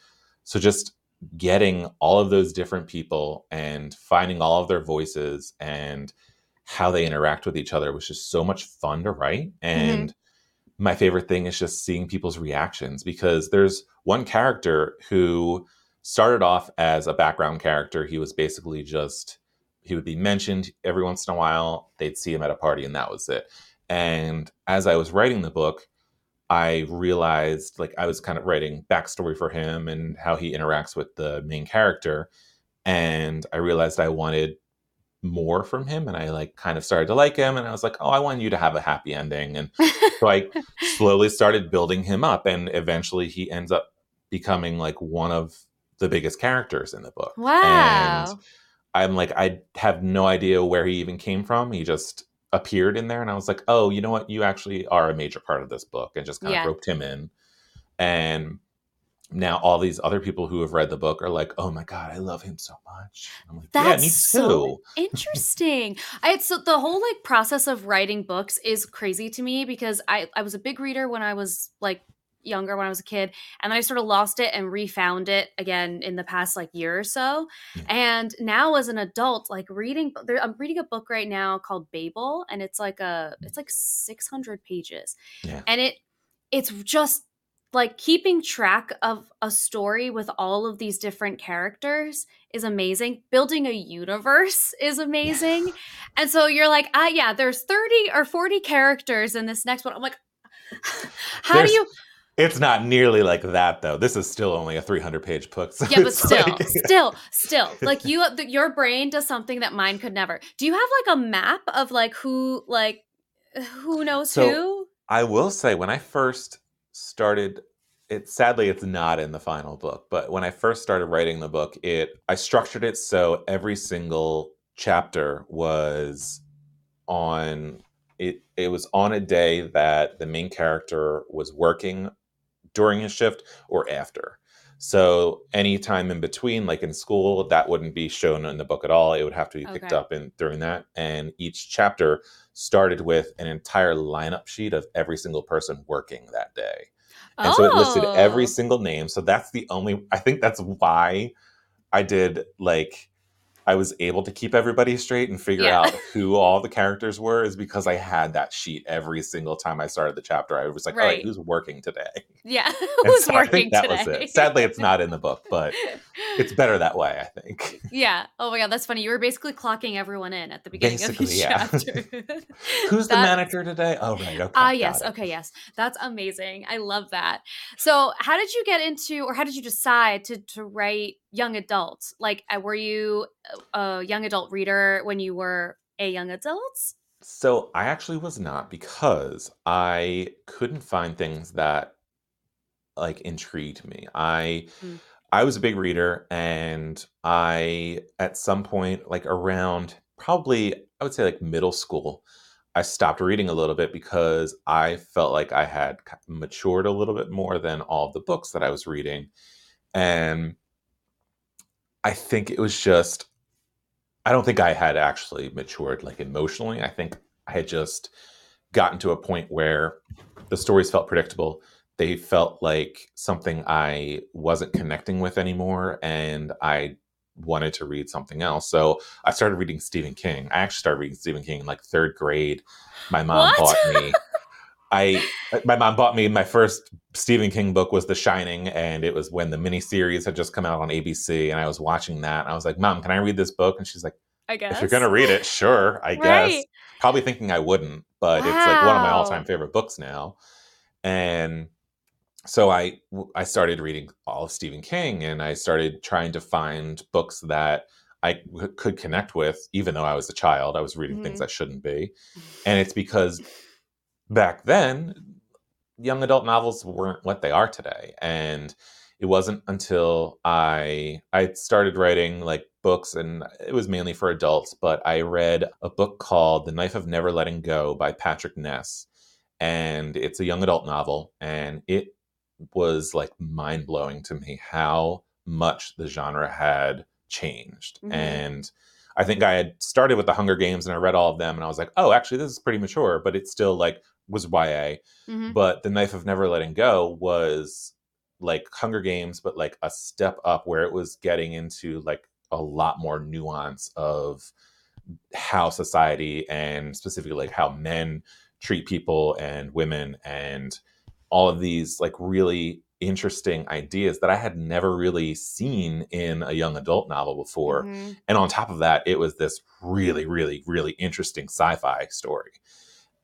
so just getting all of those different people and finding all of their voices and how they interact with each other was just so much fun to write. Mm-hmm. And my favorite thing is just seeing people's reactions because there's one character who started off as a background character. He was basically just, he would be mentioned every once in a while. They'd see him at a party, and that was it. And as I was writing the book, I realized like I was kind of writing backstory for him and how he interacts with the main character. And I realized I wanted more from him and I like kind of started to like him and I was like, "Oh, I want you to have a happy ending." And so I slowly started building him up and eventually he ends up becoming like one of the biggest characters in the book. Wow. And I'm like I have no idea where he even came from. He just appeared in there and I was like, "Oh, you know what? You actually are a major part of this book." And just kind Yeah. of roped him in. And now all these other people who have read the book are like, "Oh my god, I love him so much." I'm like, That's "Yeah, me too." so interesting. I so the whole like process of writing books is crazy to me because I I was a big reader when I was like younger when I was a kid and then I sort of lost it and refound it again in the past like year or so. And now as an adult like reading I'm reading a book right now called Babel and it's like a it's like 600 pages. Yeah. And it it's just like keeping track of a story with all of these different characters is amazing. Building a universe is amazing. And so you're like, ah, yeah, there's 30 or 40 characters in this next one. I'm like, how There's- do you? It's not nearly like that though. This is still only a 300 page book. so Yeah, but still, like- still, still, like you, the, your brain does something that mine could never. Do you have like a map of like who, like, who knows So- who? I will say when I first started it sadly it's not in the final book, but when I first started writing the book, it I structured it so every single chapter was on it it was on a day that the main character was working during his shift or after. So any time in between, like in school, that wouldn't be shown in the book at all. It would have to be picked Okay. up in during that. And each chapter started with an entire lineup sheet of every single person working that day. And so it listed every Oh. single name. So that's the only I think that's why I did like I was able to keep everybody straight and figure Yeah. out who all the characters were is because I had that sheet every single time I started the chapter. I was like, all right, Right. who's working today? Yeah, who's so I working think that today? was it. Sadly, it's not in the book, but it's better that way, I think. Yeah. Oh my god, that's funny. You were basically clocking everyone in at the beginning Basically, of each yeah. chapter. Who's the manager today? Oh, right. Okay. Ah, got yes. it. Okay, yes. That's amazing. I love that. So, how did you get into, or how did you decide to to write young adult? Like, uh, were you a a young adult reader when you were a young adult? So I actually was not because I couldn't find things that like intrigued me. I Mm. I was a big reader and I at some point like around probably I would say like middle school I stopped reading a little bit because I felt like I had matured a little bit more than all the books that I was reading and I think it was just I don't think I had actually matured like emotionally. I think I had just gotten to a point where the stories felt predictable. They felt like something I wasn't connecting with anymore, and I wanted to read something else. So I started reading Stephen King. I actually started reading Stephen King in like third grade. My mom What? bought me. I my mom bought me my first Stephen King book was The Shining, and it was when the miniseries had just come out on ABC, and I was watching that. And I was like, "Mom, can I read this book?" And she's like, I guess. "If you're gonna read it, sure, I guess." Probably thinking I wouldn't, but it's like one of my all-time favorite books now. And so I I started reading all of Stephen King, and I started trying to find books that I w- could connect with, even though I was a child. I was reading things Mhm. I shouldn't be, and it's because back then young adult novels weren't what they are today. And it wasn't until i i started writing like books and it was mainly for adults but i read a book called the knife of never letting go by patrick ness. And it's a young adult novel and it was like mind-blowing to me how much the genre had changed. Mhm. and i think i had started with the hunger games and i read all of them and i was like oh actually this is pretty mature but it's still like was ya Mhm. but the knife of never letting go was like hunger games but like a step up where it was getting into like a lot more nuance of how society and specifically like how men treat people and women and all of these like really interesting ideas that I had never really seen in a young adult novel before. Mhm. And on top of that, it was this really, really, really interesting sci fi story.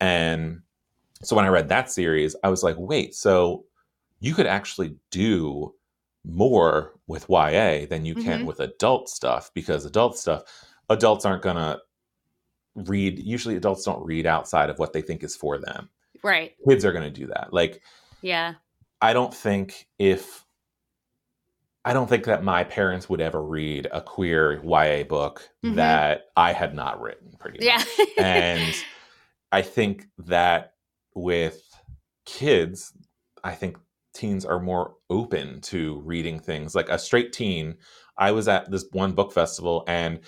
And so when I read that series, I was like, wait, so you could actually do more with YA than you can Mhm. with adult stuff because adult stuff, adults aren't going to read, usually adults don't read outside of what they think is for them. Right. Kids are going to do that. Like, Yeah. I don't think if I don't think that my parents would ever read a queer YA book Mhm. that I had not written pretty Yeah. much. and I think that with kids, I think teens are more open to reading things like a straight teen. I was at this one book festival and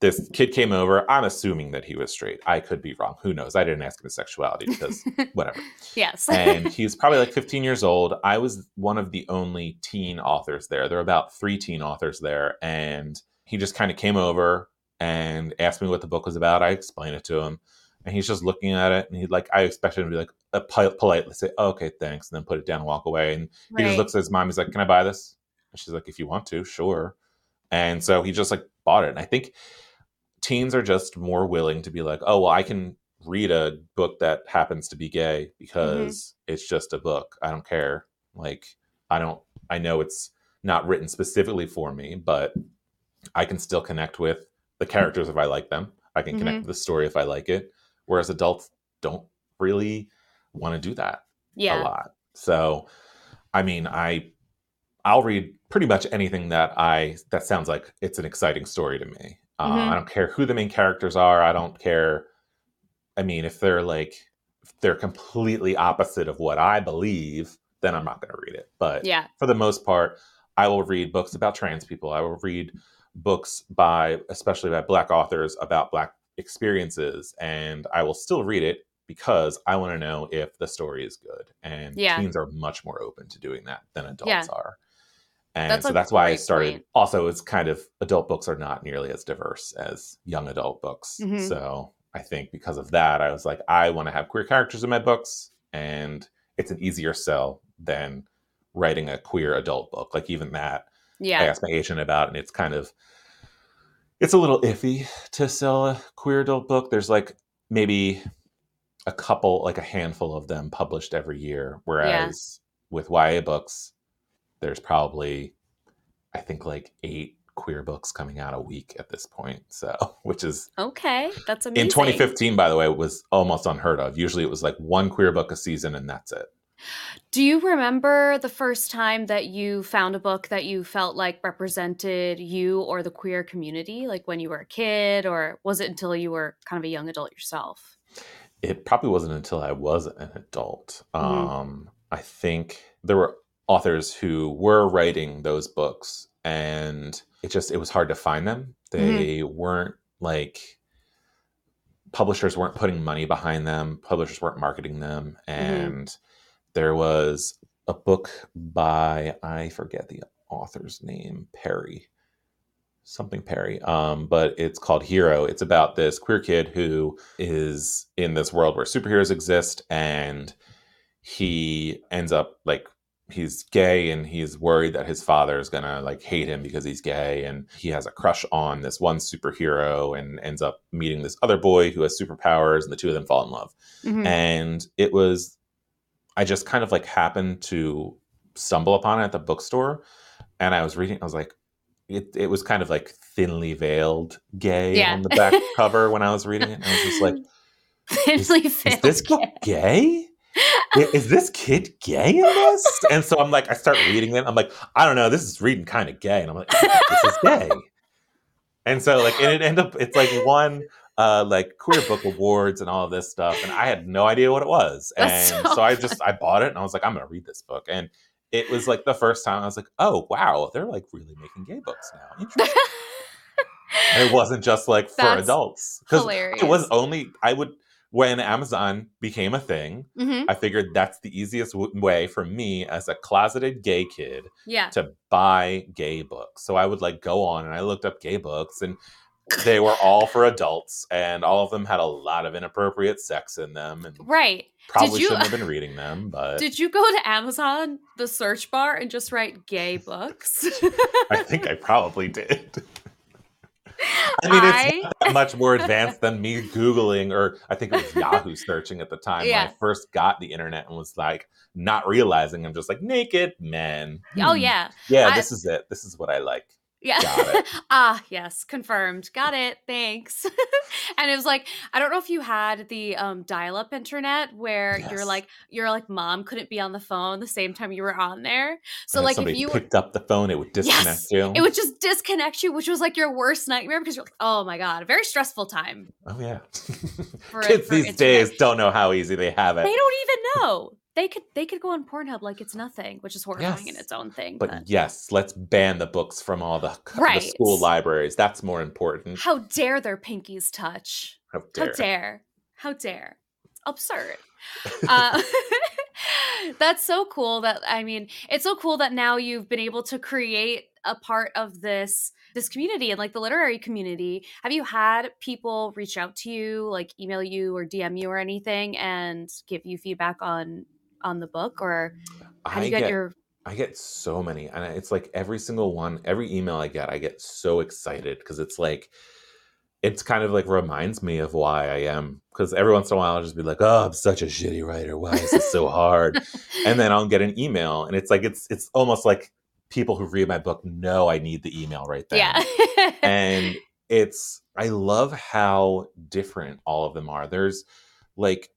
this kid came over. I'm assuming that he was straight. I could be wrong. Who knows? I didn't ask him his sexuality because whatever yes. and he was probably like 15 years old. I was one of the only teen authors there. There are about three teen authors there, and he just kind of came over and asked me what the book was about. I explained it to him, and he's just looking at it, and he like I expected him to be like a pol- politely say, oh, "Okay, thanks," and then put it down and walk away. And he just looks at his mom. He's like, "Can I buy this?" And she's like, "If you want to, sure." And so he just like bought it. And I think teens are just more willing to be like, "Oh, well, I can read a book that happens to be gay because it's just a book. I don't care. Like, I don't. I know it's not written specifically for me, but I can still connect with the characters if I like them. I can connect Mhm. with the story if I like it. Whereas adults don't really want to do that a lot. So, I mean, I I'll read pretty much anything that I that sounds like it's an exciting story to me. Uh, Mhm. I don't care who the main characters are. I don't care. I mean, if they're like if they're completely opposite of what I believe, then I'm not going to read it. But Yeah. for the most part, I will read books about trans people. I will read books by, especially by Black authors, about Black experiences, and I will still read it because I want to know if the story is good. And Yeah. teens are much more open to doing that than adults Yeah. are. And That's so that's why I started. point. Also, it's kind of adult books are not nearly as diverse as young adult books. Mhm. So I think because of that, I was like, I want to have queer characters in my books, and it's an easier sell than writing a queer adult book. Like even that, yeah. I asked my agent about, and it's kind of it's a little iffy to sell a queer adult book. There's like maybe a couple, like a handful of them published every year, whereas with YA books, there's probably I think like eight queer books coming out a week at this point. So, which is Okay. That's amazing. in 2015, by the way, it was almost unheard of. Usually, it was like one queer book a season, and that's it. Do you remember the first time that you found a book that you felt like represented you or the queer community, like when you were a kid, or was it until you were kind of a young adult yourself? it probably wasn't until I was an adult. Mhm. Um, I think there were authors who were writing those books, and it just it was hard to find them. They weren't like publishers weren't putting money behind them, publishers weren't marketing them, Mm-hmm. There was a book by I forget the author's name, Perry, something Perry, um, but it's called Hero. It's about this queer kid who is in this world where superheroes exist, and he ends up like he's gay and he's worried that his father is gonna like hate him because he's gay and he has a crush on this one superhero and ends up meeting this other boy who has superpowers and the two of them fall in love Mhm. and it was i just kind of like happened to stumble upon it at the bookstore and i was reading i was like it, it was kind of like thinly veiled gay Yeah. on the back cover when i was reading it and i was just like Thinly is veiled this book gay is this kid gay in this? And so I'm like, I start reading it. I'm like, I don't know, this is reading kind of gay. And I'm like, this is gay. And so like, and it ended up, it's like one uh like queer book awards and all of this stuff. And I had no idea what it was. And so, so I just, I bought it and I was like, I'm going to read this book. And it was like the first time I was like, oh, wow, they're like really making gay books now. Interesting. It wasn't just like for That's adults. Because hilarious. it was only, I would, when Amazon became a thing, Mhm. I figured that's the easiest w- way for me as a closeted gay kid Yeah. to buy gay books. So I would like go on and I looked up gay books and they were all for adults and all of them had a lot of inappropriate sex in them and Right. probably you- shouldn't have been reading them, but Did you go to Amazon, the search bar, and just write gay books? I think I probably did. I mean, it's I- much more advanced than me Googling, or I think it was Yahoo searching at the time when I first got the internet and was like, not realizing I'm just like naked men. oh Hmm. yeah. Yeah, I- this is it. This is what I like. Yeah. Ah, yes, confirmed. Got it. Thanks. and it was like, I don't know if you had the um dial-up internet where you're Yes. like your like mom couldn't be on the phone the same time you were on there. So And like if you picked up the phone, it would disconnect Yes, you. it would just disconnect you, which was like your worst nightmare because you're like, oh my god, a very stressful time. oh yeah. For- Kids for these internet. days don't know how easy they have it. They don't even know. They could they could go on Pornhub like it's nothing, which is horrifying in its own thing. but But, yes, let's ban the books from all the, the school libraries. That's more important. how dare their pinkies touch? How How dare. dare? How dare? Absurd. uh, that's so cool that I mean, it's so cool that now you've been able to create a part of this this community and like the literary community. Have you had people reach out to you, like email you or DM you or anything and give you feedback on on the book or how do you get, get your I get so many, and it's like every single one, every email I get, I get so excited because it's like, it's kind of like reminds me of why I am. Because every once in a while, I'll just be like, "Oh, I'm such a shitty writer. Why is this so hard?" and then I'll get an email, and it's like it's it's almost like people who read my book know I need the email right there. Yeah. and it's I love how different all of them are. There's like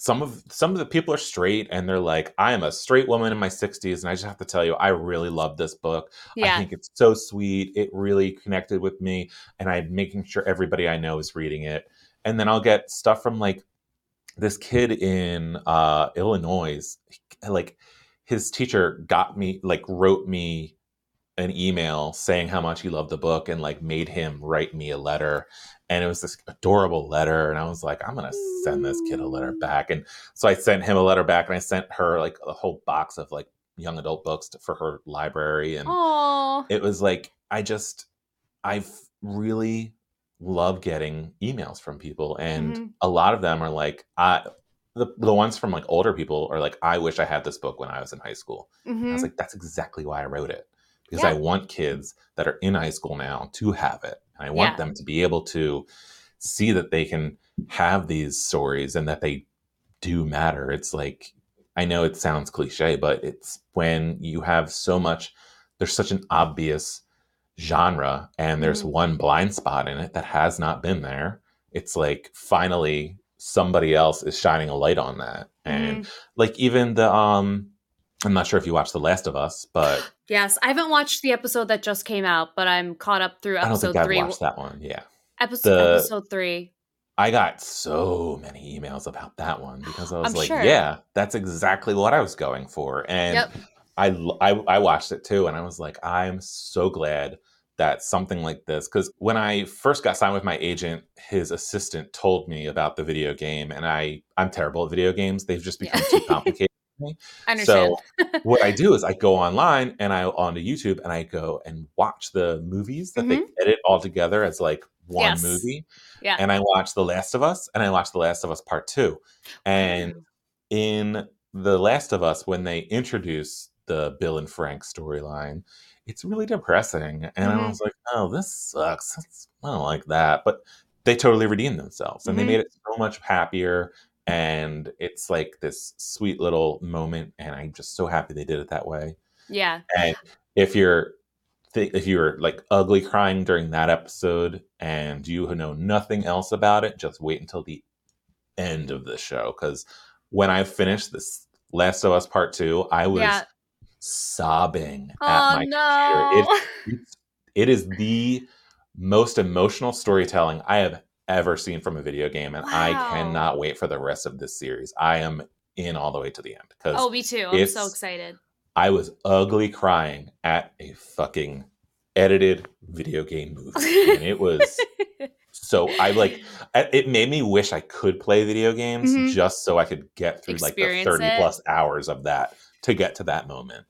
some of some of the people are straight and they're like i am a straight woman in my 60s and i just have to tell you i really love this book. I think it's so sweet. It really connected with me and i'm making sure everybody i know is reading it. And then i'll get stuff from like this kid in uh illinois. Like his teacher got me like wrote me an email saying how much he loved the book and like made him write me a letter and it was this adorable letter and i was like i'm gonna send this kid a letter back and so i sent him a letter back and i sent her like a whole box of like young adult books to, for her library and Oh. it was like i just i've really love getting emails from people and Mhm. a lot of them are like i the, the ones from like older people are like i wish i had this book when i was in high school I Mhm. was like, that's exactly why I wrote it. Because I want kids that are in high school now to have it. And I want Yeah. them to be able to see that they can have these stories and that they do matter. It's like, I know it sounds cliche, but it's when you have so much, there's such an obvious genre and there's Mhm. one blind spot in it that has not been there. It's like finally somebody else is shining a light on that. And Mhm. like even the um I'm not sure if you watched The Last of Us, but Yes, I haven't watched the episode that just came out, but I'm caught up through I episode I've three. watched that one. Yeah. Episode The- episode three. I got so many emails about that one because I was I'm like, sure. yeah, that's exactly what I was going for. And Yep. I, I I watched it too and I was like, I'm so glad that something like this because when I first got signed with my agent, his assistant told me about the video game, and I I'm terrible at video games. They've just become too complicated. Me. Understand. So what I do is I go online and I onto YouTube and I go and watch the movies that they edit all together as like one Yes. movie. yeah. And I watch The Last of Us and I watch The Last of Us Part Two. And Ooh. in The Last of Us, when they introduce the Bill and Frank storyline, it's really depressing. And I Mhm. was like, oh, this sucks. That's- I don't like that. But they totally redeemed themselves and Mhm. they made it so much happier. And it's like this sweet little moment. And I'm just so happy they did it that way. yeah. And if you're th- if you're like ugly crying during that episode and you know nothing else about it, just wait until the end of the show. Because when I finished this Last of Us Part Two, I was Yeah. sobbing Oh at my no. computer. It, it is the most emotional storytelling I have ever seen from a video game, and I cannot wait for the rest of this series. I am in all the way to the end because oh, me too. I'm so excited. I was ugly crying at a fucking edited video game movie. and it was so I like it made me wish I could play video games Mhm. just so I could get through like the 30 it. plus hours of that to get to that moment.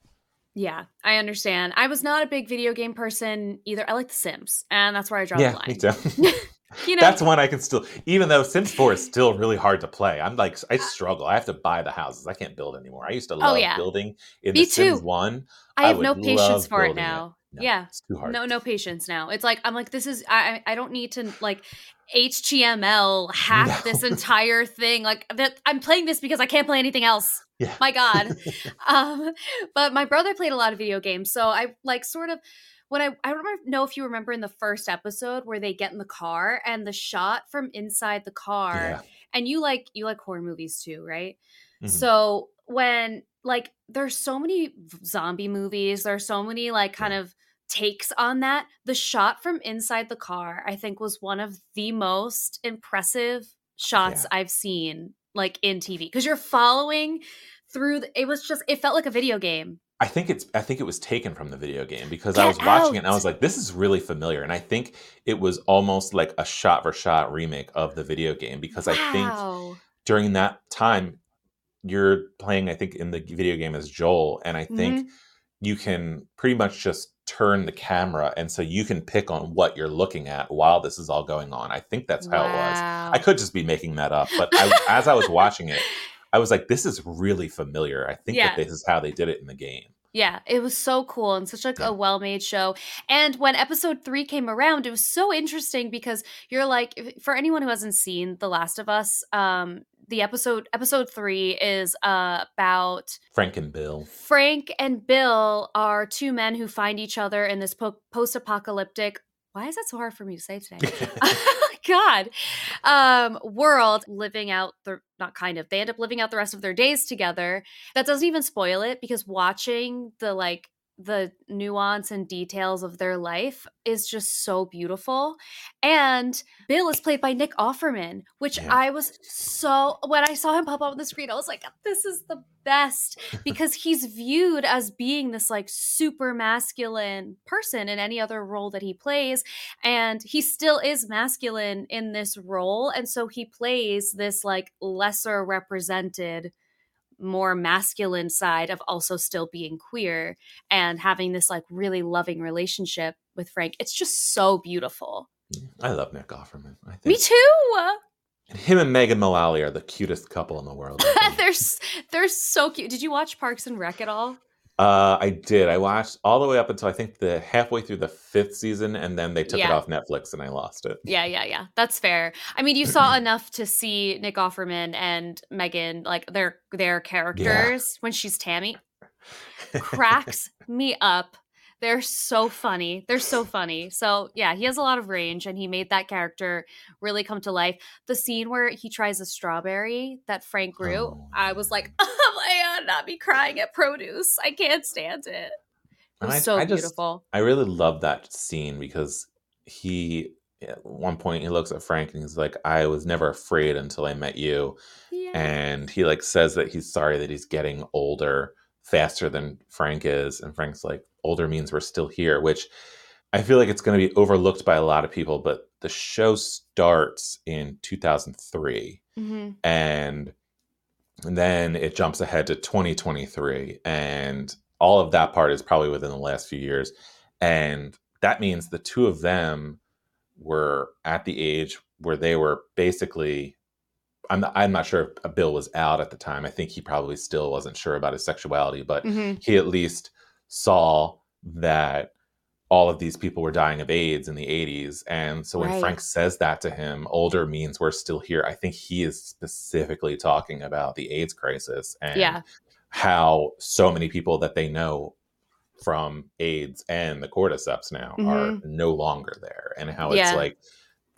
Yeah, I understand. I was not a big video game person either. I like The Sims, and that's where I draw yeah, the line. me too. You know, That's one I can still even though Sims 4 is still really hard to play. I'm like I struggle. I have to buy the houses. I can't build anymore. I used to love Oh, yeah. building in Me the Sims 1. I have would no patience for it now. No, yeah, It's too hard. no, no patience now. It's like I'm like this is I I I don't need to like HTML hack No. this entire thing. Like that I'm playing this because I can't play anything else. Yeah. My God. um, but my brother played a lot of video games, so I like sort of when I I don't know if you remember in the first episode where they get in the car and the shot from inside the car, Yeah. and you like you like horror movies too, right? Mhm. So when like there's so many zombie movies, there's so many like kind of takes on that. The shot from inside the car, I think, was one of the most impressive shots I've seen like in TV because you're following through. The, it was just it felt like a video game. I think it's I think it was taken from the video game because I Get was watching it and I was like, this is really familiar. And I think it was almost like a shot for shot remake of the video game because I think during that time you're playing, I think, in the video game as Joel, and I think Mm-hmm. you can pretty much just turn the camera and so you can pick on what you're looking at while this is all going on. I think that's how it was. I could just be making that up, but I, as I was watching it, I was like, this is really familiar. I think Yeah. that this is how they did it in the game. Yeah, it was so cool and such like Yeah. a well-made show. And when episode 3 came around, it was so interesting because you're like for anyone who hasn't seen The Last of Us, um the episode episode 3 is uh, about Frank and Bill. Frank and Bill are two men who find each other in this po- post-apocalyptic why is that so hard for me to say today? God, um, world living out the not kind of. They end up living out the rest of their days together. That doesn't even spoil it because watching the like the nuance and details of their life is just so beautiful. And Bill is played by Nick Offerman, which Yeah. I was so when I saw him pop up on the screen, I was like, this is the best because he's viewed as being this like super masculine person in any other role that he plays and he still is masculine in this role and so he plays this like lesser represented more masculine side of also still being queer and having this like really loving relationship with Frank it's just so beautiful mm, I love Nick Offerman. I think me too And him and Megan Mullally are the cutest couple in the world. They're they're so cute did you watch Parks and Rec at all uh, I did. I watched all the way up until I think the halfway through the fifth season, and then they took it off Netflix, and I lost it. Yeah, yeah, yeah. That's fair. I mean, you saw enough to see Nick Offerman and Megan like their their characters when she's Tammy cracks me up. They're so funny. They're so funny. So, yeah, he has a lot of range and he made that character really come to life. The scene where he tries a strawberry that Frank grew, Oh, I was like, "Oh my god, not be crying at produce. I can't stand it." It was I- so I just- beautiful. I really love that scene because he, at one point, he looks at Frank and he's like, "I was never afraid until I met you," Yeah. and he like says that he's sorry that he's getting older faster than Frank is, and Frank's like, "Older means we're still here," which I feel like it's going to be overlooked by a lot of people, but the show starts in 2003 hmm and then it jumps ahead to 2023 and all of that part is probably within the last few years and that means the two of them were at the age where they were basically I'm not, I'm not sure if Bill was out at the time. I think he probably still wasn't sure about his sexuality, but hmm he at least saw that all of these people were dying of AIDS in the 80s. And so when Right. Frank says that to him, older means we're still here. I think he is specifically talking about the AIDS crisis and Yeah. how so many people that they know from AIDS and the cordyceps now are no longer there, and how it's Mm-hmm. Yeah. like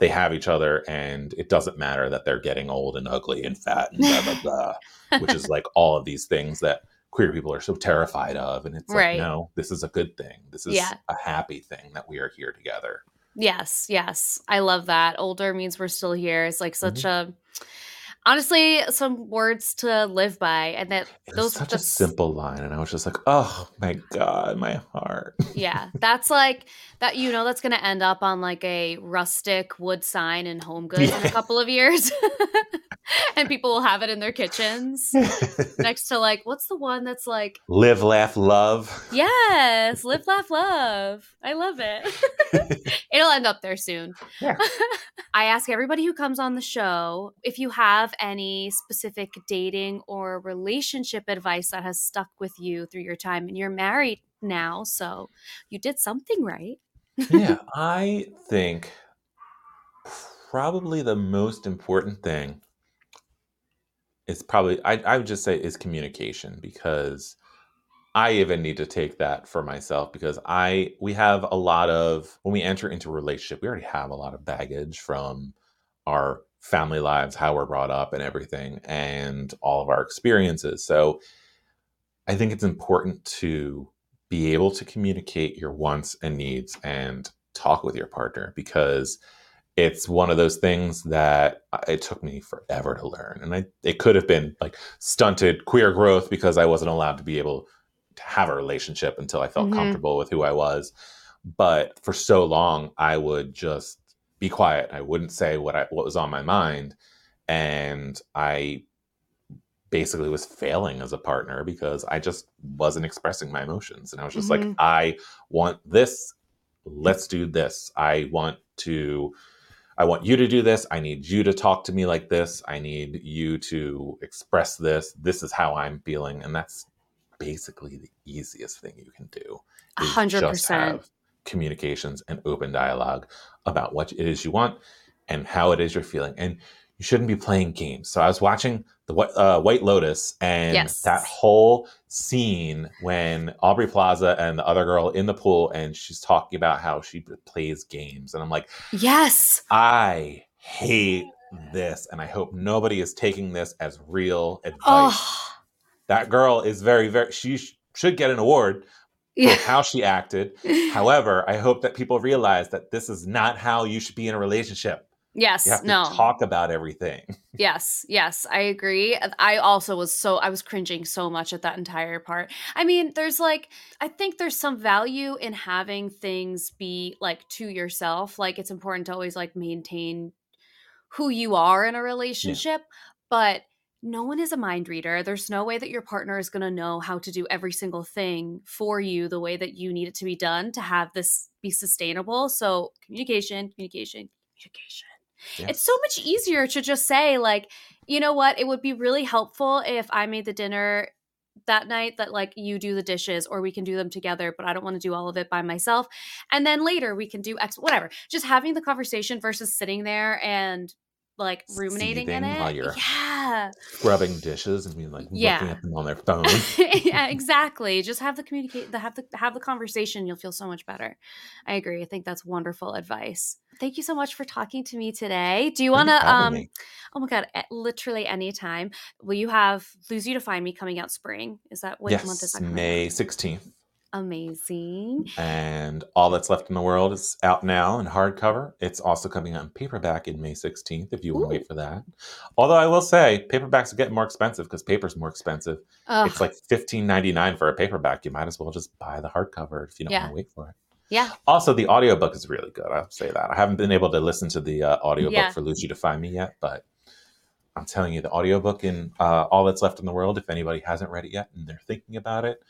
they have each other, and it doesn't matter that they're getting old and ugly and fat and blah blah blah, which is like all of these things that queer people are so terrified of, and it's like no, this is a good thing. This is Yeah. a happy thing that we are here together. Yes, yes. I love that. Older means we're still here. It's like such Mm-hmm. a honestly some words to live by and that It's those such a simple line, and I was just like, oh my god, my heart. yeah that's like that you know that's going to end up on like a rustic wood sign in home goods in a couple of years and people will have it in their kitchens next to like what's the one that's like Live, laugh, love. yes live laugh love i love it it'll end up there soon Yeah. i ask everybody who comes on the show if you have any specific dating or relationship advice that has stuck with you through your time? And you're married now so you did something right. Yeah, I think probably the most important thing is probably I, I would just say is communication because I even need to take that for myself because I we have a lot of when we enter into a relationship, we already have a lot of baggage from our family lives, how we're brought up and everything, and all of our experiences. So I think it's important to be able to communicate your wants and needs and talk with your partner because it's one of those things that it took me forever to learn and I, it could have been like stunted queer growth because i wasn't allowed to be able to have a relationship until i felt Mhm. comfortable with who i was but for so long i would just be quiet i wouldn't say what i what was on my mind and i basically was failing as a partner because I just wasn't expressing my emotions. And I was just like, Mhm. I want this. Let's do this. I want to I want you to do this. I need you to talk to me like this. I need you to express this. This is how I'm feeling. And that's basically the easiest thing you can do. A hundred percent. Communications and open dialogue about what it is you want and how it is you're feeling. And you shouldn't be playing games. So I was watching the uh, White Lotus and Yes. that whole scene when Aubrey Plaza and the other girl in the pool and she's talking about how she plays games. And I'm like, Yes. I hate this. And I hope nobody is taking this as real advice. Oh. That girl is very, very, she sh- should get an award Yeah. how she acted. However, I hope that people realize that this is not how you should be in a relationship. yes. You have to no. talk about everything. Yes, yes, I agree. I also was so I was cringing so much at that entire part. I mean, there's like I think there's some value in having things be like to yourself. Like it's important to always like maintain who you are in a relationship, but no one is a mind reader. There's no way that your partner is going to know how to do every single thing for you the way that you need it to be done to have this be sustainable. So, communication, communication, communication Yeah. it's so much easier to just say like you know what it would be really helpful if i made the dinner that night that like you do the dishes or we can do them together but i don't want to do all of it by myself and then later we can do x whatever just having the conversation versus sitting there and like ruminating in it while you're- yeah Scrubbing dishes and being like Yeah. looking at them on their phone. yeah exactly just have the communicate the have the have the conversation you'll feel so much better i agree i think that's wonderful advice thank you so much for talking to me today do you want to you for having um me. Oh my god! Literally any time. Will you have "Lose You to Find Me" coming out spring? Is that what month is that May out? 16th. Amazing. And All That's Left in the World is out now in hardcover. It's also coming out in paperback in May 16th if you want to wait for that. Although I will say, paperbacks are getting more expensive because paper's more expensive. Ugh, It's like $15.99 for a paperback. You might as well just buy the hardcover if you don't Yeah. want to wait for it. Yeah. Also, the audiobook is really good. I'll say that. I haven't been able to listen to the uh, audiobook Yeah. for Lose You to Find Me yet, but I'm telling you, the audiobook in uh, All That's Left in the World, if anybody hasn't read it yet and they're thinking about it,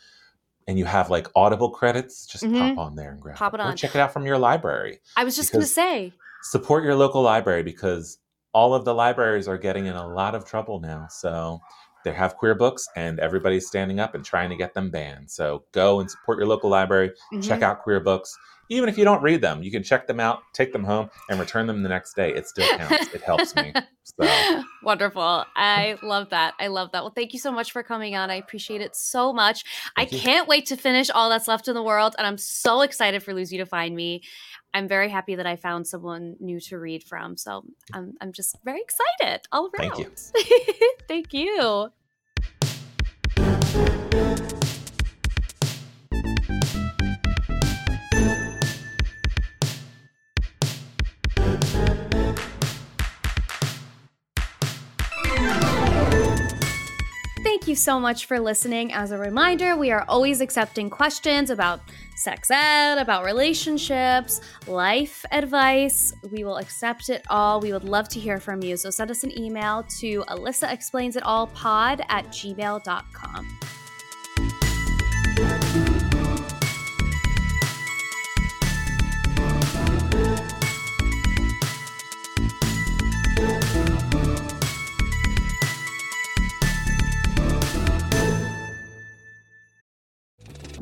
and you have like Audible credits, just Mhm. pop on there and grab Pop it Or on. check it out from your library. I was just going to say, Support your local library because all of the libraries are getting in a lot of trouble now. So they have queer books and everybody's standing up and trying to get them banned. So go and support your local library check Mhm. out queer books even if you don't read them you can check them out take them home and return them the next day it still counts it helps me so Wonderful. I love that. I love that. Well, thank you so much for coming on. I appreciate it so much. Thank I you. can't wait to finish all that's left in the world. And I'm so excited for Lose You to Find Me. I'm very happy that I found someone new to read from. So I'm, I'm just very excited all around. Thank you. thank you. You so much for listening. As a reminder, we are always accepting questions about sex ed, about relationships, life advice. We will accept it all. We would love to hear from you. So send us an email to Alyssa Explains It All pod at gmail.com.